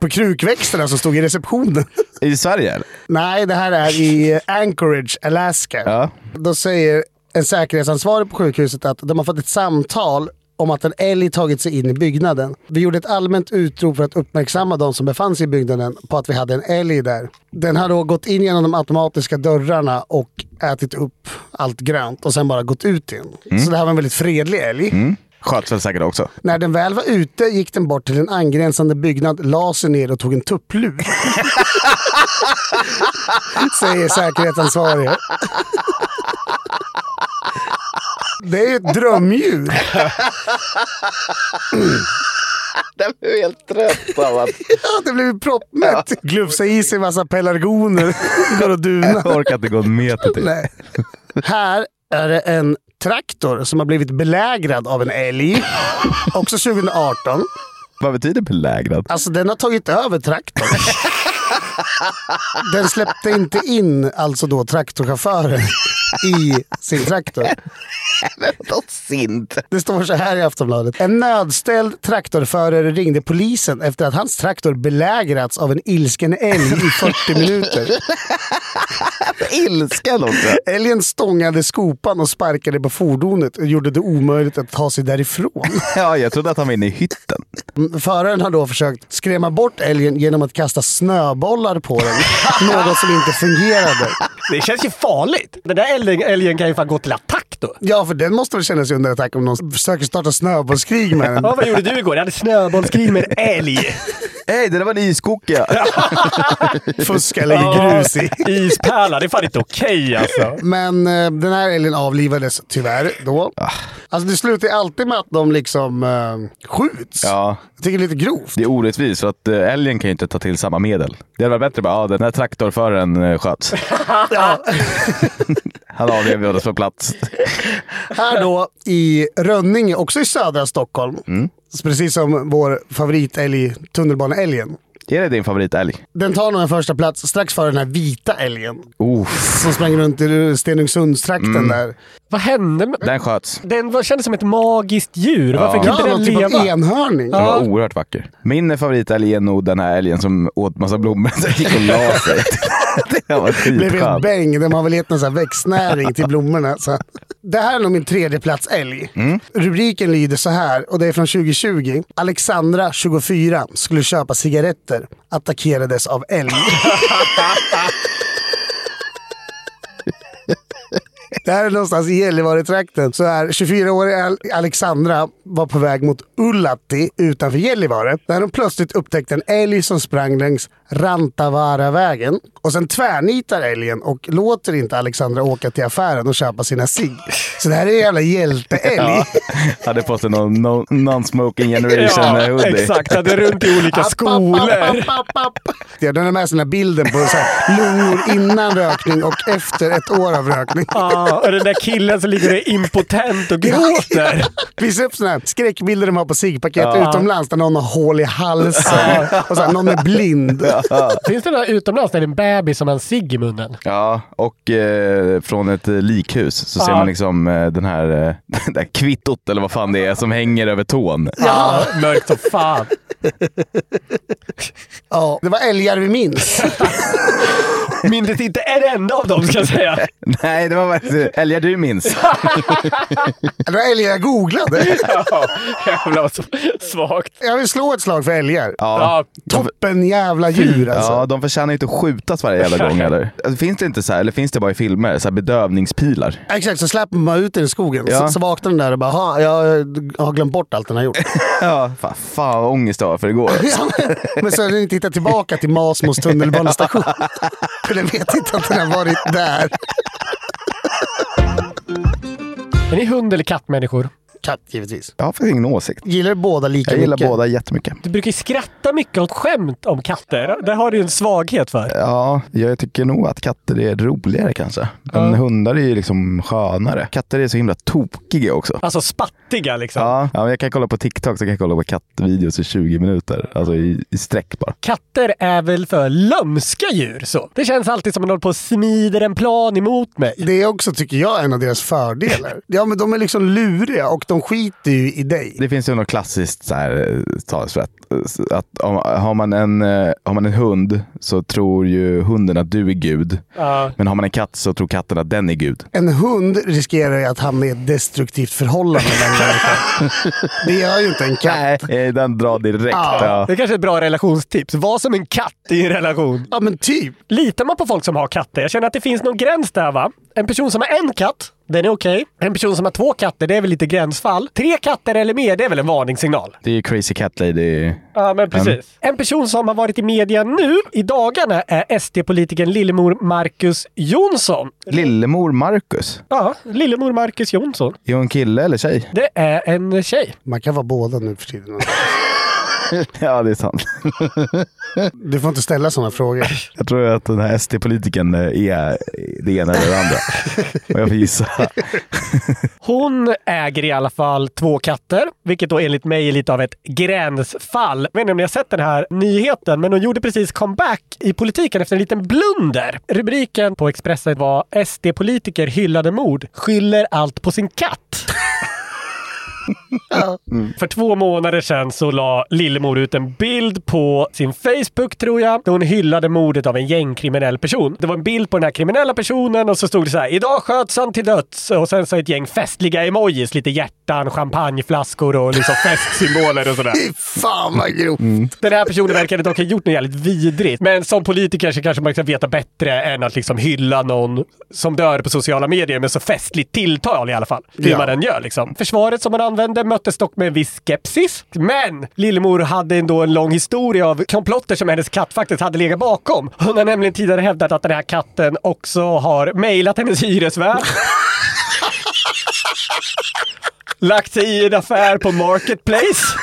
på krukväxterna som stod i receptionen. I Sverige eller? Nej, det här är i Anchorage, Alaska. Då säger en säkerhetsansvarig på sjukhuset att de har fått ett samtal om att en älg tagit sig in i byggnaden. Vi gjorde ett allmänt utrop för att uppmärksamma de som befann sig i byggnaden på att vi hade en älg där. Den har då gått in genom de automatiska dörrarna och ätit upp allt grönt och sen bara gått ut igen. Mm. Så det här var en väldigt fredlig älg. Mm. Sköts väl säkert också. När den väl var ute gick den bort till en angränsande byggnad, la sig ner och tog en tupplur. *laughs* Säger säkerhetsansvarige. Det är ett drömdjur. *laughs* Den blev helt trött av att... *laughs* Ja, det blev proppmätt. Glufsa i sig massa pelargoner. *laughs* Går och dunar. Jag orkar inte gå en meter till. Nej. Här är det en traktor som har blivit belägrad av en älg. Också 2018. Vad betyder belägrad? Alltså den har tagit över traktorn. Den släppte inte in alltså då traktorchauffören i sin traktor. Sint. Det står så här i Aftonbladet. En nödställd traktorförare ringde polisen efter att hans traktor belägrats av en ilsken älg i 40 minuter. Ilsken också. Älgen stångade skopan och sparkade på fordonet och gjorde det omöjligt att ta sig därifrån. Ja, jag trodde att han var inne i hytten. Föraren har då försökt skrämma bort älgen genom att kasta snöbollar på den. *laughs* Något som inte fungerade. Det känns ju farligt. Den där älgen, älgen kan ju fan gå till attack då. Ja, för den måste väl känna sig under attack om någon försöker starta snöbollskrig med den. Ja, vad gjorde du igår? Jag hade snöbollskrig med en älg. *laughs* Hej, det där var en iskoka. *laughs* Fuska lägger grus i. *laughs* Ispärla, det är fan inte okej alltså. Men eh, den här älgen avlivades tyvärr då. Alltså det slutar ju alltid med att de liksom eh, skjuts. Ja. Jag tycker det är lite grovt. Det är orättvist för att eh, älgen kan ju inte ta till samma medel. Det hade varit bättre bara, ja, den här traktorföraren eh, sköts. *laughs* Ja. Han avlevades på plats. Här då i Rönninge, också i södra Stockholm. Så Precis som vår favoritälg, tunnelbaneälgen. Är det din favoritälg? Den tar nog en första plats strax före den här vita älgen. Oh, Som sprang runt i Stenungsundstrakten Mm. där. Vad hände med... den sköts. Den var, kändes som ett magiskt djur. Varför Ja. kan inte Ja, den någon typ leva? av enhörning. Den var oerhört vacker. Min favoritälg är nog den här älgen som åt massa blommor. *laughs* Så gick och la sig. *laughs* det var Blev skitskönt. bäng. De har väl gett någon sån här växtnäring till blommorna. Så. Det här är nog min tredje plats älg. Mm. Rubriken lyder så här, och det är från 2020. Alexandra, 24, skulle köpa cigaretter. Attackerades av älg. *laughs* Där här någonstans i Gällivare-trakten. Så är 24-åriga Alexandra var på väg mot Ullatti utanför Gällivare. När de plötsligt upptäckte en älg som sprang längs Rantavaravägen. Och sen tvärnitar älgen och låter inte Alexandra åka till affären och köpa sina cigg. Så det här är en jävla hjälteälg. Ja, hade på sig någon no- non-smoking generation Ja, hoodie. exakt. Hade runt i olika skolor. Ja, den har med sig den här bilden på så här, lungor innan rökning och efter ett år av rökning. Ja, och den där killen som ligger och är impotent och gråter. Visa upp sådana här skräckbilder de har på ciggpaket Ja. utomlands där någon har hål i halsen och så här, någon är blind. *laughs* Finns det några utomlands där det är en bebis som har en cigg i munnen? Ja, och eh, från ett eh, likhus så ser man liksom eh, den här, eh, *laughs* det här kvittot eller vad fan det är som hänger över tån. Ja, mörkt som fan. Ja, det var älgar vi minns. *laughs* Minns inte en enda av dem ska jag säga. Nej, det var faktiskt älgar du minns. Det var älgar jag googlade. Ja, jävlar vad svagt. Jag vill slå ett slag för älgar. Ja. Toppen jävla djur alltså. Ja, de förtjänar inte att skjutas varje jävla gång eller? Alltså, finns det inte så här, eller finns det bara i filmer, så här bedövningspilar? Exakt, så släpper man ut den i skogen. Ja. Så, så vaknar den där och bara, "Ha, jag har glömt bort allt den har gjort. *laughs* Ja, fan, fan vad ångest jag har för igår. *laughs* Ja, men så har den inte hittat tillbaka till Masmos tunnelbanestation. *laughs* För den vet inte att den har varit där. Är ni hund eller kattmänniskor? Katt givetvis. Jag har faktiskt ingen åsikt. Gillar du båda lika Jag gillar mycket? båda jättemycket. Du brukar ju skratta mycket åt skämt om katter. Det har du ju en svaghet för. Ja, jag tycker nog att katter är roligare kanske. Men Ja. hundar är ju liksom skönare. Katter är så himla tokiga också. Alltså spattiga liksom. Ja, ja men jag kan kolla på TikTok så kan jag kolla på kattvideos i 20 minuter. Alltså i, i sträck bara. Katter är väl för lömska djur så. Det känns alltid som att de håller på och smider en plan emot mig. Det är också, tycker jag, en av deras fördelar. Ja, men de är liksom luriga och de skiter ju i dig. Det finns ju något klassiskt så här, eh, talsrätt. Att om, har, man en, eh, har man en hund så tror ju hunden att du är Gud. Ja. Men har man en katt så tror katten att den är Gud. En hund riskerar ju att hamna i ett destruktivt förhållande. *laughs* Det gör ju inte en katt. Nej, eh, den drar direkt. Ja. Ja. Det är kanske är ett bra relationstips. Var som en katt i en relation. Ja, men typ. Litar man på folk som har katter? Jag känner att det finns någon gräns där va? En person som har en katt, den är okej. En person som har två katter, det är väl lite gränsfall. Tre katter eller mer, det är väl en varningssignal. Det är ju Crazy Cat Lady. Ja, men precis. En person som har varit i media nu i dagarna är SD-politikern Lillemor Marcus Jonsson. Lillemor Marcus. Ja, Lillemor Marcus Jonsson. Är hon kille eller tjej? Det är en tjej. Man kan vara båda nu för tiden. *laughs* ja, det är sant. *laughs* Du får inte ställa sådana frågor. Jag tror att den här SD-politikern är det ena eller det andra. Och jag får gissa. *laughs* Hon äger i alla fall två katter, vilket då enligt mig är lite av ett gränsfall. Jag vet inte om ni har sett den här nyheten, men hon gjorde precis comeback i politiken efter en liten blunder. Rubriken på Expressen var SD-politiker hyllade mord, skyller allt på sin katt. För två månader sedan så la Lillemor ut en bild på sin Facebook, tror jag, där hon hyllade mordet av en gängkriminell person. Det var en bild på den här kriminella personen och så stod det så här “Idag sköts han till döds” och sen så ett gäng festliga emojis, lite hjärtan, champagneflaskor och liksom *laughs* festsymboler och sådär. Fan vad grovt. Den här personen verkade dock ha gjort något jävligt vidrigt. Men som politiker så kanske man ska veta bättre än att liksom hylla någon som dör på sociala medier med så festligt tilltal i alla fall. Hur Ja. man än gör liksom. Försvaret som man använde möttes dock med en viss skepsis. Men Lillemor hade ändå en lång historia av komplotter som hennes katt faktiskt hade legat bakom. Hon har nämligen tidigare hävdat att den här katten också har mejlat hennes hyresvärd. *laughs* lagt sig i en affär på Marketplace.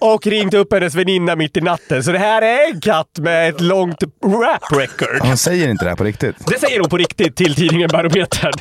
Och ringt upp hennes väninna mitt i natten. Så det här är en katt med ett långt rap record. Hon säger inte det här på riktigt. Det säger hon på riktigt till tidningen Barometern.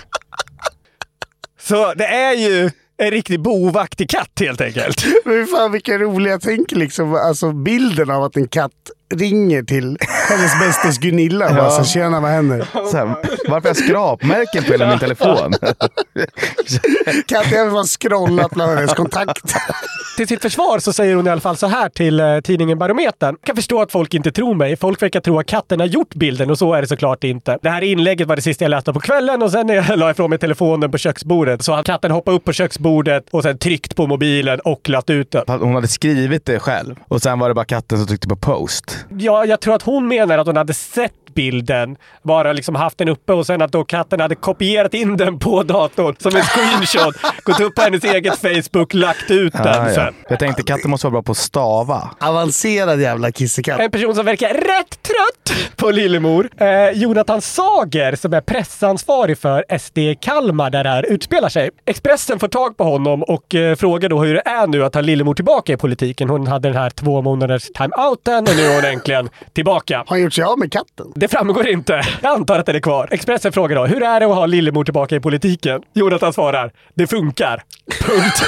Så det är ju en riktig bovaktig katt helt enkelt. Men fan vilka roliga, jag tänker liksom, alltså bilden av att en katt ringer till *laughs* hennes bästis Gunilla och bara Ja. så tjena vad händer? Så här, varför har jag skrapmärken på hela min telefon? *laughs* Katten har i alla fall scrollat bland hennes kontakter. *laughs* Till sitt försvar så säger hon i alla fall så här till eh, tidningen Barometern. Jag kan förstå att folk inte tror mig. Folk verkar tro att katten har gjort bilden och så är det såklart inte. Det här inlägget var det sista jag läste på kvällen och sen när jag la ifrån mig telefonen på köksbordet så har katten hoppat upp på köksbordet och sen tryckt på mobilen och lagt ut den. Hon hade skrivit det själv och sen var det bara katten som tryckte på post. Ja, jag tror att hon menar att hon hade sett bilden, bara liksom haft den uppe och sen att då katten hade kopierat in den på datorn som en screenshot, *laughs* gått upp på hennes eget Facebook, lagt ut den. Ah, så ja. katten. Jag tänkte katten måste vara bra på att stava. Avancerad jävla kissekatt. En person som verkar rätt trött på Lillemor. Eh, Jonathan Sager som är pressansvarig för SD Kalmar där det här utspelar sig. Expressen får tag på honom och eh, frågar då hur det är nu att ha Lillemor tillbaka i politiken. Hon hade den här två månaders time-outen och nu är hon äntligen tillbaka. Har han gjort sig av med katten? Det framgår inte. Jag antar att den är kvar. Expressen frågar då, hur är det att ha Lillemor tillbaka i politiken? Jonathan svarar, det funkar. Punkt.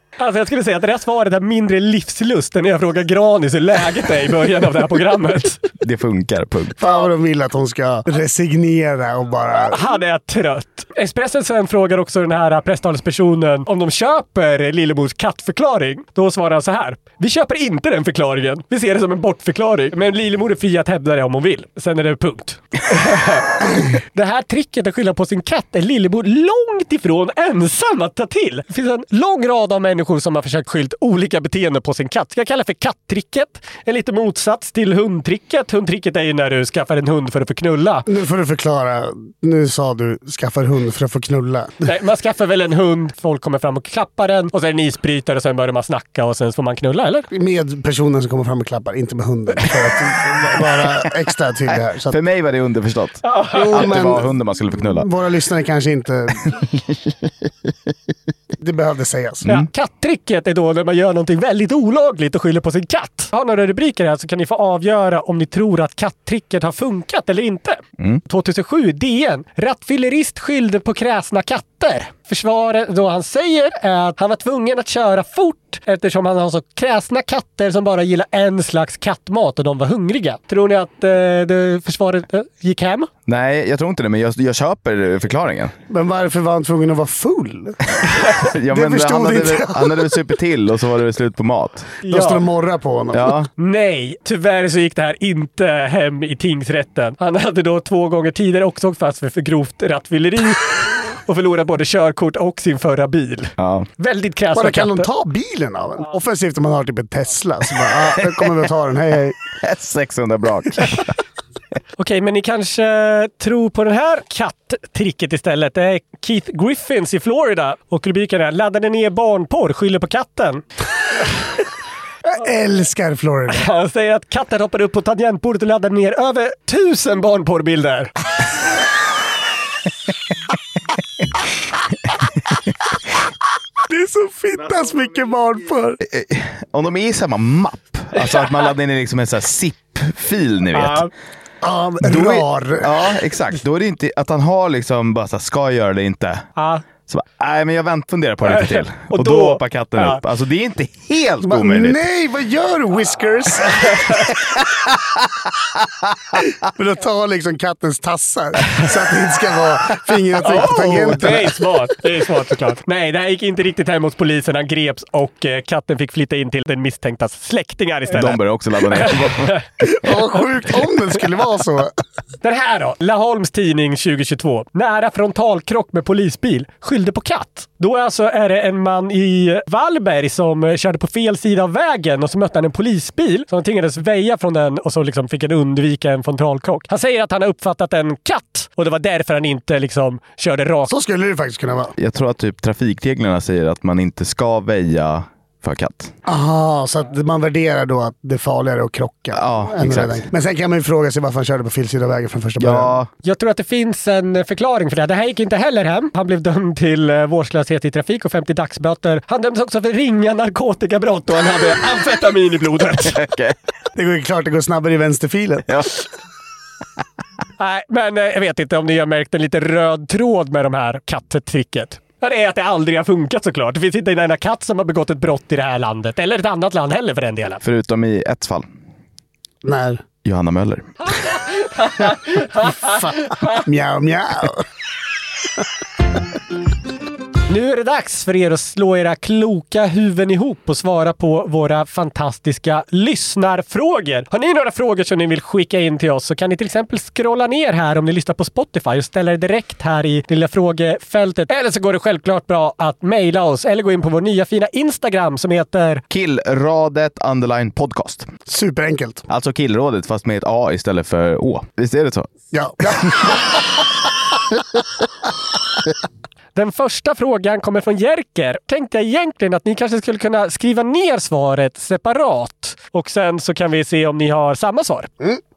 *laughs* Alltså jag skulle säga att det där svaret är mindre livslust än när jag frågar Granis hur läget är i början av det här programmet. Det funkar, punkt. Fan vad de vill att hon ska resignera och bara... Han är trött. Expressen sen frågar också den här presstalespersonen om de köper Lillemors kattförklaring. Då svarar han så här. Vi köper inte den förklaringen. Vi ser det som en bortförklaring. Men Lillemor är fri att hävda det om hon vill. Sen är det punkt. *laughs* det här tricket att skylla på sin katt är Lillemor långt ifrån ensam att ta till. Det finns en lång rad av människor som har försökt skylla olika beteenden på sin katt. Ska jag kalla det för katttricket? En liten motsats till hundtricket. Hundtricket är ju när du skaffar en hund för att få knulla. Nu får du förklara. Nu sa du skaffar hund för att få knulla. Nej, man skaffar väl en hund, folk kommer fram och klappar den och så är det en isbrytare och sen börjar man snacka och sen får man knulla, eller? Med personen som kommer fram och klappar, inte med hunden. För att vara extra tydlig här. Så att, För mig var det underförstått. Jo, att det var hunden man skulle få knulla. våra lyssnare kanske inte... *laughs* det behövde sägas. Ja. Katttricket är då när man gör någonting väldigt olagligt och skyller på sin katt. Jag har några rubriker här så kan ni få avgöra om ni tror att katttricket har funkat eller inte. 2007, DN. Rattfyllerist skyllde på kräsna katter. Försvaret då han säger är att han var tvungen att köra fort eftersom han har så kräsna katter som bara gillar en slags kattmat och de var hungriga. Tror ni att eh, det försvaret eh, gick hem? Nej, jag tror inte det, men jag, jag köper förklaringen. Men varför var han tvungen att vara full? *laughs* Ja, Det men förstod han, hade, inte väl- han hade väl supit till och så var det väl slut på mat. De står och morrar på honom. Ja. Nej, tyvärr så gick det här inte hem i tingsrätten. Han hade då två gånger tidigare också fast för, för grovt rattfylleri och förlorat både körkort och sin förra bil. Ja. Väldigt kräsna Bara kan de ta bilen av en? Offensivt om man har typ en Tesla. Så bara, ah, nu kommer vi att ta den. Hej hej. *laughs* 600 brak. *laughs* Okej, men ni kanske tror på den här katttricket istället. Det är Keith Griffins i Florida och rubriken är “Laddade ner barnporr, skyller på katten”. *laughs* Jag älskar Florida. Han säger att katten hoppade upp på tangentbordet och laddade ner över tusen barnporrbilder. Det är så fittas mycket barnporr. Om de är i samma mapp, alltså att man laddar ner liksom en sån här zip-fil ni vet. Ja. Ja, Då är- rar. Ja, exakt. Då är det inte att han har liksom bara så här, ska jag göra det inte? Ja. Så bara, nej men jag vänt, funderar på det lite till. *laughs* Och Och, då- då, hoppar katten ja. upp. Alltså det är inte helt Bara, omöjligt. Nej, vad gör du Whiskers? *laughs* Men att ta liksom kattens tassar så att det inte ska vara fingeravtryck på Oh, tangenterna. det är smart. Det är smart såklart. Nej, det här gick inte riktigt hem hos polisen. Han greps och eh, katten fick flytta in till den misstänktas släktingar istället. De börjar också ladda ner. *laughs* Vad sjukt om det skulle vara så. Den här då? Laholms Tidning 2022. Nära frontalkrock med polisbil. Skyllde på katt. Då alltså är det en man i Vallberg som eh, körde på fel sida av vägen och så mötte han en polisbil. Så han tvingades väja från den och så liksom fick han undvika en frontalkrock. Han säger att han har uppfattat en katt och det var därför han inte liksom körde rakt. Så skulle det faktiskt kunna vara. Jag tror att typ trafikreglerna säger att man inte ska väja för katt. Aha, så att man värderar då att det är farligare att krocka. Ja, exakt. rädda. Men sen kan man ju fråga sig varför han körde på fel sida av vägen från första början. Ja, Jag tror att det finns en förklaring för det. Det här gick inte heller hem. Han blev dömd till eh, vårdslöshet i trafik och 50 dagsböter. Han dömdes också för ringa narkotikabrott och han hade *laughs* amfetamin i blodet. *laughs* okej. Det går ju klart det går snabbare i vänsterfilen. Ja. Nej, men eh, jag vet inte om ni har märkt en lite röd tråd med de här katttricket. Ja, Det är att det aldrig har funkat såklart. Det finns inte en enda katt som har begått ett brott i det här landet. Eller ett annat land heller för den delen. Förutom i ett fall. När? Johanna Möller. *laughs* Mjau, mjau. Nu är det dags för er att slå era kloka huvuden ihop och svara på våra fantastiska lyssnarfrågor. Har ni några frågor som ni vill skicka in till oss så kan ni till exempel scrolla ner här om ni lyssnar på Spotify och ställa det direkt här i lilla frågefältet. Eller så går det självklart bra att mejla oss eller gå in på vår nya fina Instagram som heter Killradet underline podcast. Superenkelt. Alltså killrådet fast med ett A istället för Å. Visst är det så? Ja. *laughs* *laughs* Den första frågan kommer från Jerker. Tänkte jag egentligen att ni kanske skulle kunna skriva ner svaret separat och sen så kan vi se om ni har samma svar.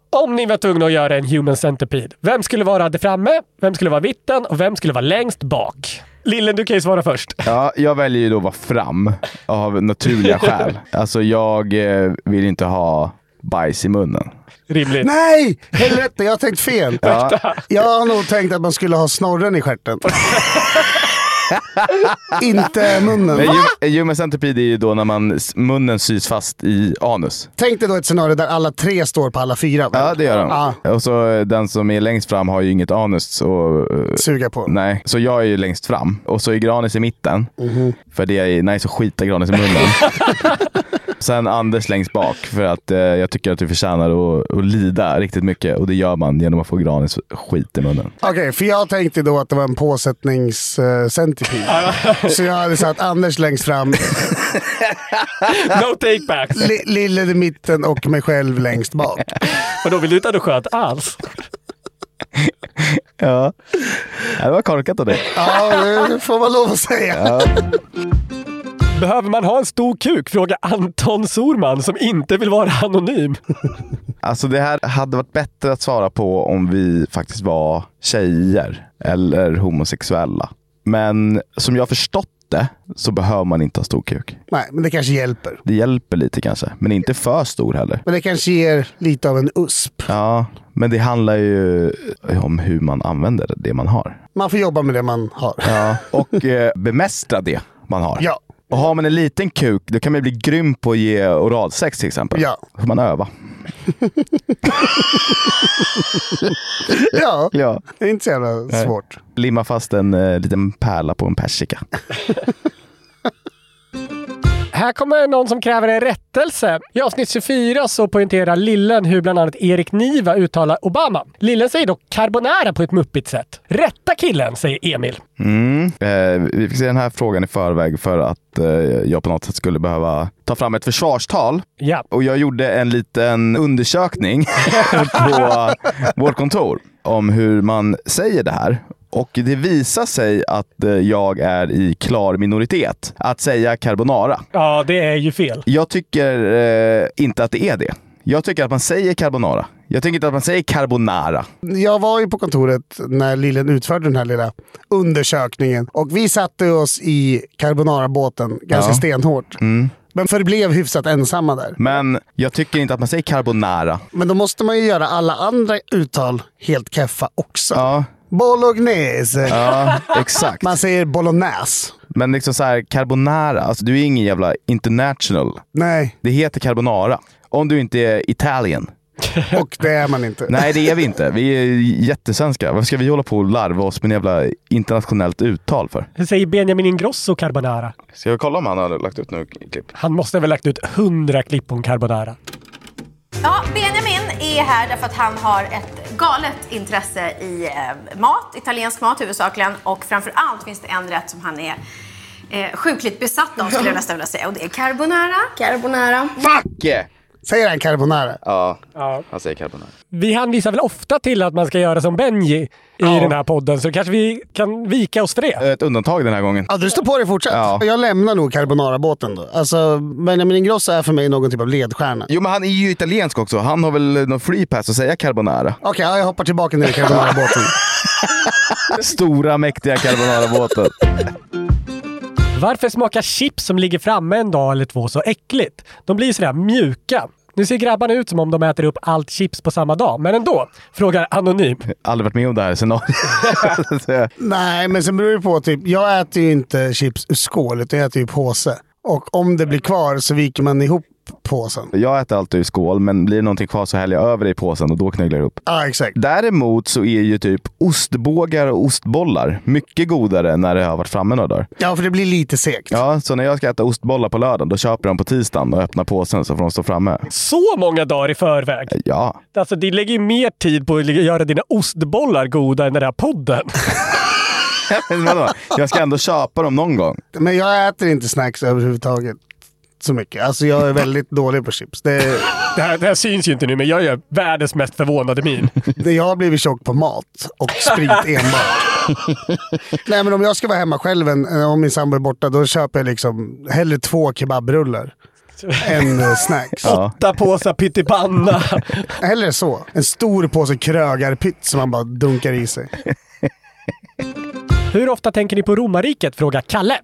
Om ni var tvungna att göra en human centipede, vem skulle vara där framme, vem skulle vara mitten och vem skulle vara längst bak? Lillen, du kan ju svara först. Ja, jag väljer ju då att vara fram av naturliga *laughs* skäl. Alltså jag eh, vill inte ha bajs i munnen. Rimligt. Nej! Helvete, jag har tänkt fel. Ja. Jag har nog tänkt att man skulle ha snorren i stjärten. Inte munnen. Men human centipede är ju då när man, munnen sys fast i anus. Tänk dig då ett scenario där alla tre står på alla fyra. Ja, det gör de. Ja. Och så eh, den som är längst fram har ju inget anus att Suga på. Nej, så jag är ju längst fram. Och så är Granis i mitten. Mhm. För det är nice att skita Granis i munnen. *laughs* Sen Anders längst bak för att eh, jag tycker att du förtjänar att, att lida riktigt mycket. Och det gör man genom att få Granis skit i munnen. Okej, för jag tänkte då att det var en påsättningscentripede. *laughs* Så jag hade satt Anders längst fram, *laughs* No take backs. Li- Lille i mitten och mig själv längst bak. Och då vill du inte ha det skönt alls? Ja, det var korkat av dig. Ja, det får man lov att säga. Behöver man ha en stor kuk? Frågar Anton Sorman som inte vill vara anonym. Alltså det här hade varit bättre att svara på om vi faktiskt var tjejer eller homosexuella. Men som jag förstått det så behöver man inte ha stor kuk. Nej, men det kanske hjälper. Det hjälper lite kanske, men inte för stor heller. Men det kanske ger lite av en USP. Ja, men det handlar ju om hur man använder det man har. Man får jobba med det man har. Ja, och eh, bemästra det man har. Ja. Och har man en liten kuk, då kan man bli grym på att ge oralsex till exempel. Ja. Då får man öva. *laughs* Ja, Ja. det är inte så jävla svårt. Limma fast en eh, liten pärla på en persika. *laughs* Här kommer någon som kräver en rättelse. I avsnitt 24 så poängterar Lillen hur bland annat Erik Niva uttalar Obama. Lillen säger dock carbonara på ett muppigt sätt. Rätta killen, säger Emil. Mm. Eh, vi fick se den här frågan i förväg för att eh, jag på något sätt skulle behöva ta fram ett försvarstal. Ja. Och jag gjorde en liten undersökning *laughs* på vårt kontor om hur man säger det här. Och det visar sig att eh, jag är i klar minoritet att säga carbonara. Ja, det är ju fel. Jag tycker eh, inte att det är det. Jag tycker att man säger carbonara. Jag tycker inte att man säger carbonara. Jag var ju på kontoret när Lillen utförde den här lilla undersökningen och vi satte oss i carbonara-båten ganska Ja. stenhårt. Mm. Men förblev hyfsat ensamma där. Men jag tycker inte att man säger carbonara. Men då måste man ju göra alla andra uttal helt keffa också. Ja, Bolognese. ja exakt. Man säger bolognese. Men liksom så här, carbonara, alltså du är ingen jävla international. Nej, Det heter carbonara. Om du inte är Italien. *laughs* och det är man inte. Nej, det är vi inte. Vi är jättesvenska. Varför ska vi hålla på och larva oss med en jävla internationellt uttal för? Hur säger Benjamin Ingrosso carbonara? Ska jag kolla om han har lagt ut något klipp? Han måste ha väl lagt ut hundra klipp om carbonara. Ja, Benjamin är här därför att han har ett galet intresse i eh, mat, italiensk mat huvudsakligen. Och framför allt finns det en rätt som han är eh, sjukligt besatt av skulle jag *laughs* nästan vilja säga. Och det är carbonara. Carbonara. Fuck yeah! Säger han carbonara? Ja, Ja. han säger carbonara. Vi hänvisar väl ofta till att man ska göra som Benji i den här podden, så kanske vi kan vika oss för det. Ett undantag den här gången. Ja, du står på dig fortsatt. Ja. Jag lämnar nog carbonara-båten då. Alltså, Benjamin Ingrosso är för mig någon typ av ledstjärna. Jo, men han är ju italiensk också. Han har väl någon free pass att säga carbonara. Okej, ja, jag hoppar tillbaka ner i carbonara-båten. *laughs* Stora, mäktiga carbonara-båten. Varför smakar chips som ligger framme en dag eller två så äckligt? De blir ju sådär mjuka. Nu ser grabbarna ut som om de äter upp allt chips på samma dag, men ändå, frågar Anonym. Aldrig varit med om det här scenariot. *laughs* Nej, men sen beror det på. Typ, jag äter ju inte chips ur skål, utan jag äter ju påse. Och om det blir kvar så viker man ihop påsen. jag äter alltid i skål, men blir det någonting kvar så häller jag över det i påsen och då knögglar jag ihop. Ja, exakt. Däremot så är ju typ ostbågar och ostbollar mycket godare när det har varit framme några dagar. Ja, för det blir lite segt. Ja, så när jag ska äta ostbollar på lördagen, då köper jag dem på tisdagen och öppnar påsen så får de stå framme. Så många dagar i förväg! Ja. Alltså, det lägger ju mer tid på att göra dina ostbollar goda än den här podden. *laughs* Jag ska ändå köpa dem någon gång. Men jag äter inte snacks överhuvudtaget. Så mycket. Alltså jag är väldigt *laughs* dålig på chips. Det, Det här, det här syns ju inte nu, men jag gör världens mest förvånade min. det, jag har blivit tjock på mat och sprit *laughs* enbart. Nej men om jag ska vara hemma själv, en, om min sambo är borta, då köper jag liksom hellre två kebabrullar än eh, snacks. Åtta påsar pyttipanna. *laughs* Hellre så. En stor påse krögarpytt som man bara dunkar i sig. Hur ofta tänker ni på romarriket? Frågar Kalle.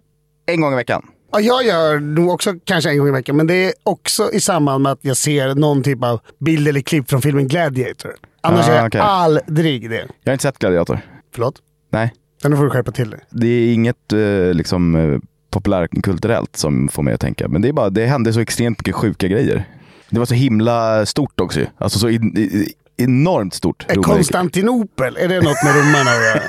En gång i veckan. Ja, jag gör nog också kanske en gång i veckan, men det är också i samband med att jag ser någon typ av bild eller klipp från filmen Gladiator. Annars Ah, gör jag aldrig det. Jag har inte sett Gladiator. Förlåt? Nej. Nu får du skärpa till dig. Det är inget eh, liksom eh, populärkulturellt som får mig att tänka. Men det är bara, det hände så extremt mycket sjuka grejer. Det var så himla stort också. Alltså så in, enormt stort. Är. Konstantinopel, är det något med romarna att göra?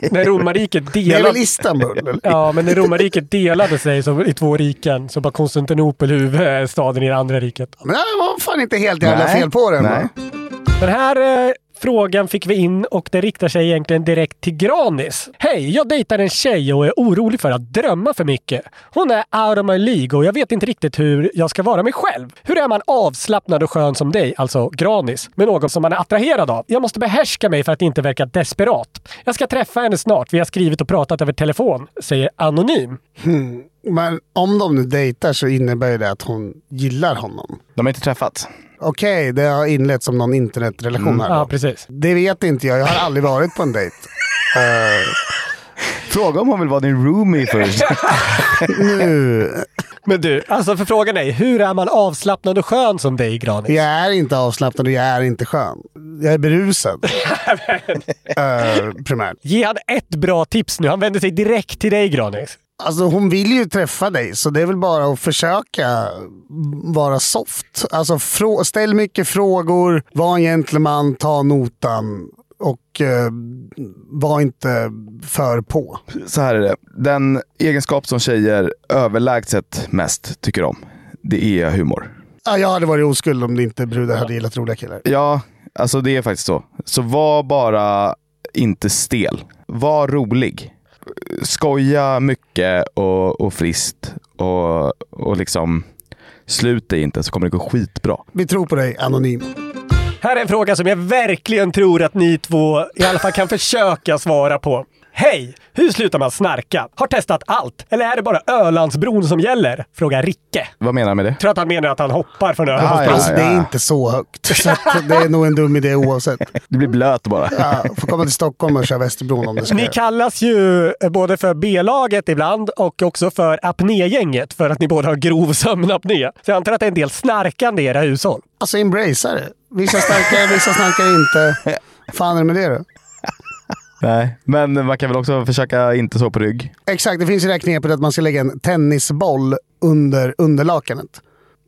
*laughs* När romarriket Det är delade... väl Istanbul? eller? Ja, men när romarriket delade sig så, i två riken så var Konstantinopel huvudstaden i det andra riket. Men det var fan inte helt jävla Nej. fel på den. Nej. va? Den här eh, frågan fick vi in och det riktar sig egentligen direkt till Granis. Hej, jag dejtar en tjej och är orolig för att drömma för mycket. Hon är out of my League och jag vet inte riktigt hur jag ska vara mig själv. Hur är man avslappnad och skön som dig, alltså Granis, med någon som man är attraherad av? Jag måste behärska mig för att inte verka desperat. Jag ska träffa henne snart. Vi har skrivit och pratat över telefon, säger Anonym. Hmm. Men om de nu dejtar så innebär det att hon gillar honom. De har inte träffats. Okej, det har inletts som någon internetrelation här. Ja, då. precis. Det vet inte jag. Jag har aldrig varit på en dejt. *laughs* Eh, Fråga om hon vill vara din roomie först. *laughs* nu. Men du, alltså för frågan är, hur är man avslappnad och skön som dig, Granis? Jag är inte avslappnad och jag är inte skön. Jag är berusad. *laughs* Eh, primärt. Ge han ett bra tips nu. Han vänder sig direkt till dig, Granis. Alltså hon vill ju träffa dig, så det är väl bara att försöka vara soft. Alltså ställ mycket frågor, var en gentleman, ta notan och eh, var inte för på. Så här är det. Den egenskap som tjejer överlägset mest tycker om, det är humor. Ja, jag hade varit oskuld om det inte brudar hade gillat roliga killar. Ja, alltså det är faktiskt så. Så var bara inte stel. Var rolig. Skoja mycket och, och friskt och, och liksom slut dig inte så kommer det gå skitbra. Vi tror på dig, Anonym. Här är en fråga som jag verkligen tror att ni två i alla fall kan försöka svara på. Hej! Hur slutar man snarka? Har testat allt. Eller är det bara Ölandsbron som gäller? Frågar Ricke. Vad menar du med det? Tror att han menar att han hoppar från Ah, Ölandsbron. ja, Alltså, ja. det är inte så högt. *laughs* Så det är nog en dum idé oavsett. Det blir blöt bara. Ja, får komma till Stockholm och köra Västerbron om det ska Ni kallas ju både för B-laget ibland och också för apnégänget för att ni båda har grov sömnapné. Så jag antar att det är en del snarkande i era hushåll. Alltså embracea det. Vissa snarkar, vissa snarkar inte. fan är det med det då? Nej, men man kan väl också försöka inte så på rygg. Exakt, det finns ju det här knepet att man ska lägga en tennisboll under underlakanet.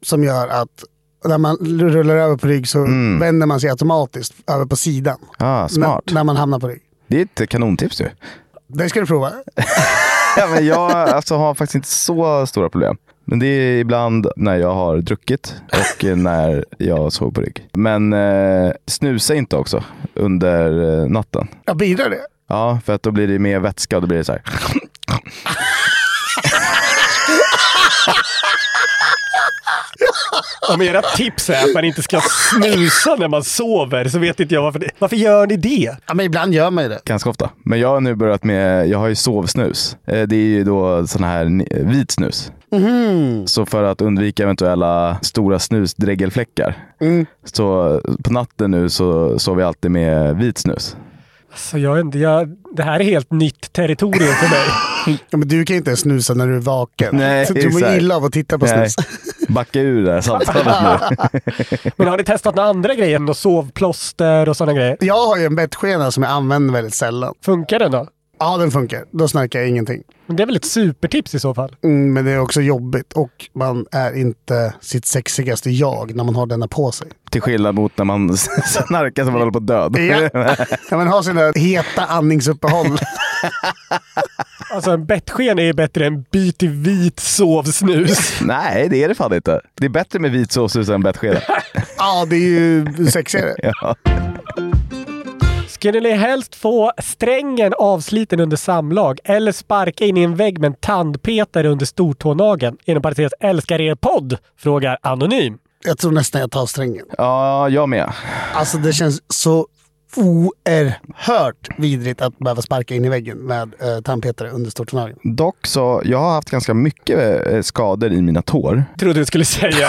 Som gör att när man rullar över på rygg så vänder man sig automatiskt över på sidan. Ah, smart. När, när man hamnar på rygg. Det är ett kanontips ju. Det ska du prova. *laughs* Ja, men jag alltså, har faktiskt inte så stora problem. Men det är ibland när jag har druckit och *laughs* när jag sover på rygg. Men eh, snusa inte också under eh, natten. Jag bidrar det. Ja, för att då blir det mer vätska och då blir det så här. Om era tips är att man inte ska snusa när man sover så vet inte jag varför. Det. Varför gör ni det? Ja, men ibland gör man ju det. Ganska ofta. Men jag har nu börjat med, jag har ju sovsnus. Eh, Det är ju då sån här vit snus. Så för att undvika eventuella stora snusdregelfläckar. Så på natten nu så sover jag alltid med vit snus. Alltså jag, inte- jag, det här är helt nytt territorium för mig. *laughs* Ja, men du kan ju inte ens snusa när du är vaken. Nej, Så du mår illa av att titta på Nej, snus. *laughs* backa ur det här samtalet nu. *laughs* Men har ni testat några andra grejer? Något sovplåster och sådana grejer? Jag har ju en bettskena som jag använder väldigt sällan. Funkar den då? Ja, den funkar. Då snarkar jag ingenting. Men det är väl ett supertips i så fall? Mm, men det är också jobbigt och man är inte sitt sexigaste jag när man har denna på sig. Till skillnad mot när man *laughs* snarkar som man håller på att död. Ja. När man har sina heta andningsuppehåll. *laughs* Alltså en bettsken är bättre än byt till vit sovsnus. *laughs* Nej, det är det fan inte. Det är bättre med vit såssus än bettskena. ja, det är ju sexigare. Ja. Skulle ni helst få strängen avsliten under samlag eller sparka in i en vägg med en tandpetare under stortånageln? Inom parentes älskar er podd? Frågar Anonym. Jag tror nästan jag tar strängen. Ja, jag med. Alltså det känns så oerhört vidrigt att behöva sparka in i väggen med eh, tandpetare under stortånageln. Dock så, jag har haft ganska mycket eh, skador i mina tår. Trodde du skulle säga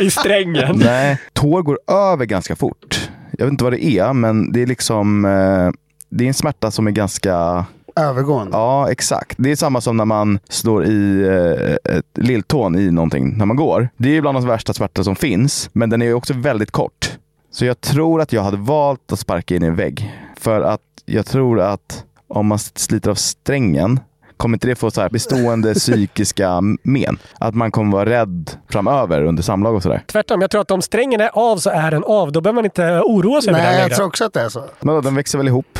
i strängen. Nej, tår går över ganska fort. Jag vet inte vad det är, men det är liksom, eh, det är en smärta som är ganska Övergående. Ja, exakt. Det är samma som när man slår i eh, ett lilltån i någonting när man går. Det är ju bland de värsta smärtor som finns, men den är också väldigt kort. Så jag tror att jag hade valt att sparka in i en vägg. För att jag tror att om man sliter av strängen kommer inte det få så här bestående *laughs* psykiska men? Att man kommer vara rädd framöver under samlag och sådär? Tvärtom, jag tror att om strängen är av så är den av. Då behöver man inte oroa sig över det Nej, här jag längre. tror också att det är så. Men då, den växer väl ihop?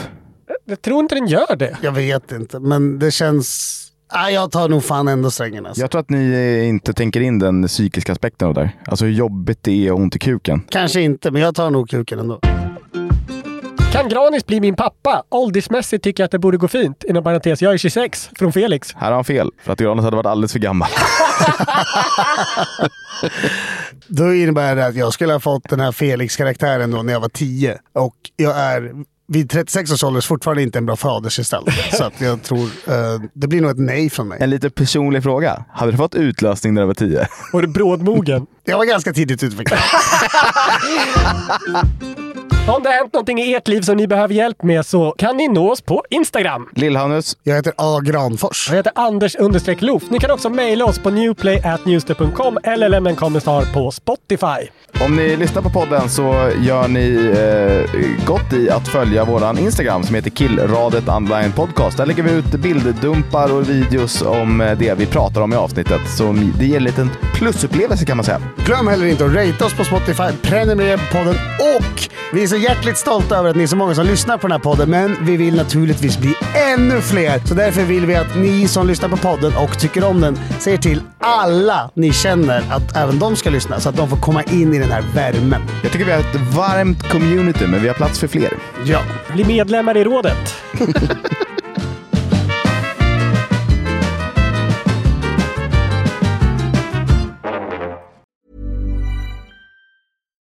Jag tror inte den gör det. Jag vet inte, men det känns... Nej, jag tar nog fan ändå strängen alltså. Jag tror att ni eh, inte tänker in den psykiska aspekten av det där. Alltså hur jobbigt det är att ha ont i kuken. Kanske inte, men jag tar nog kuken ändå. Kan Granis bli min pappa? Åldersmässigt tycker jag att det borde gå fint. Inom parentes, jag är 26. Från Felix. Här har han fel, för att Granis hade varit alldeles för gammal. *laughs* Då innebär det att jag skulle ha fått den här Felix-karaktären då när jag var 10. Och jag är vid 36 års ålder fortfarande inte en bra fadersgestalt. *laughs* så att jag tror eh, det blir nog ett nej från mig. En lite personlig fråga. Hade du fått utlösning när du var tio? Var du brådmogen? Jag var ganska tidigt utvecklad. *laughs* Om det har hänt någonting i ert liv som ni behöver hjälp med så kan ni nå oss på Instagram. Lillhannes. Jag heter A. Granfors. Jag heter Anders understreck Loof. Ni kan också mejla oss på newplay.newster.com eller lämna en kommentar på Spotify. Om ni lyssnar på podden så gör ni eh, gott i att följa våran Instagram som heter killradet online podcast. Där lägger vi ut bilddumpar och videos om eh, det vi pratar om i avsnittet. Så det ger en liten plusupplevelse kan man säga. Glöm heller inte att rate oss på Spotify, prenumerera på podden och vi är så hjärtligt stolta över att ni är så många som lyssnar på den här podden. Men vi vill naturligtvis bli ännu fler. Så därför vill vi att ni som lyssnar på podden och tycker om den säger till alla ni känner att även de ska lyssna så att de får komma in i den här värmen. Jag tycker vi har ett varmt community, men vi har plats för fler. Ja. Bli medlemmar i rådet. *laughs*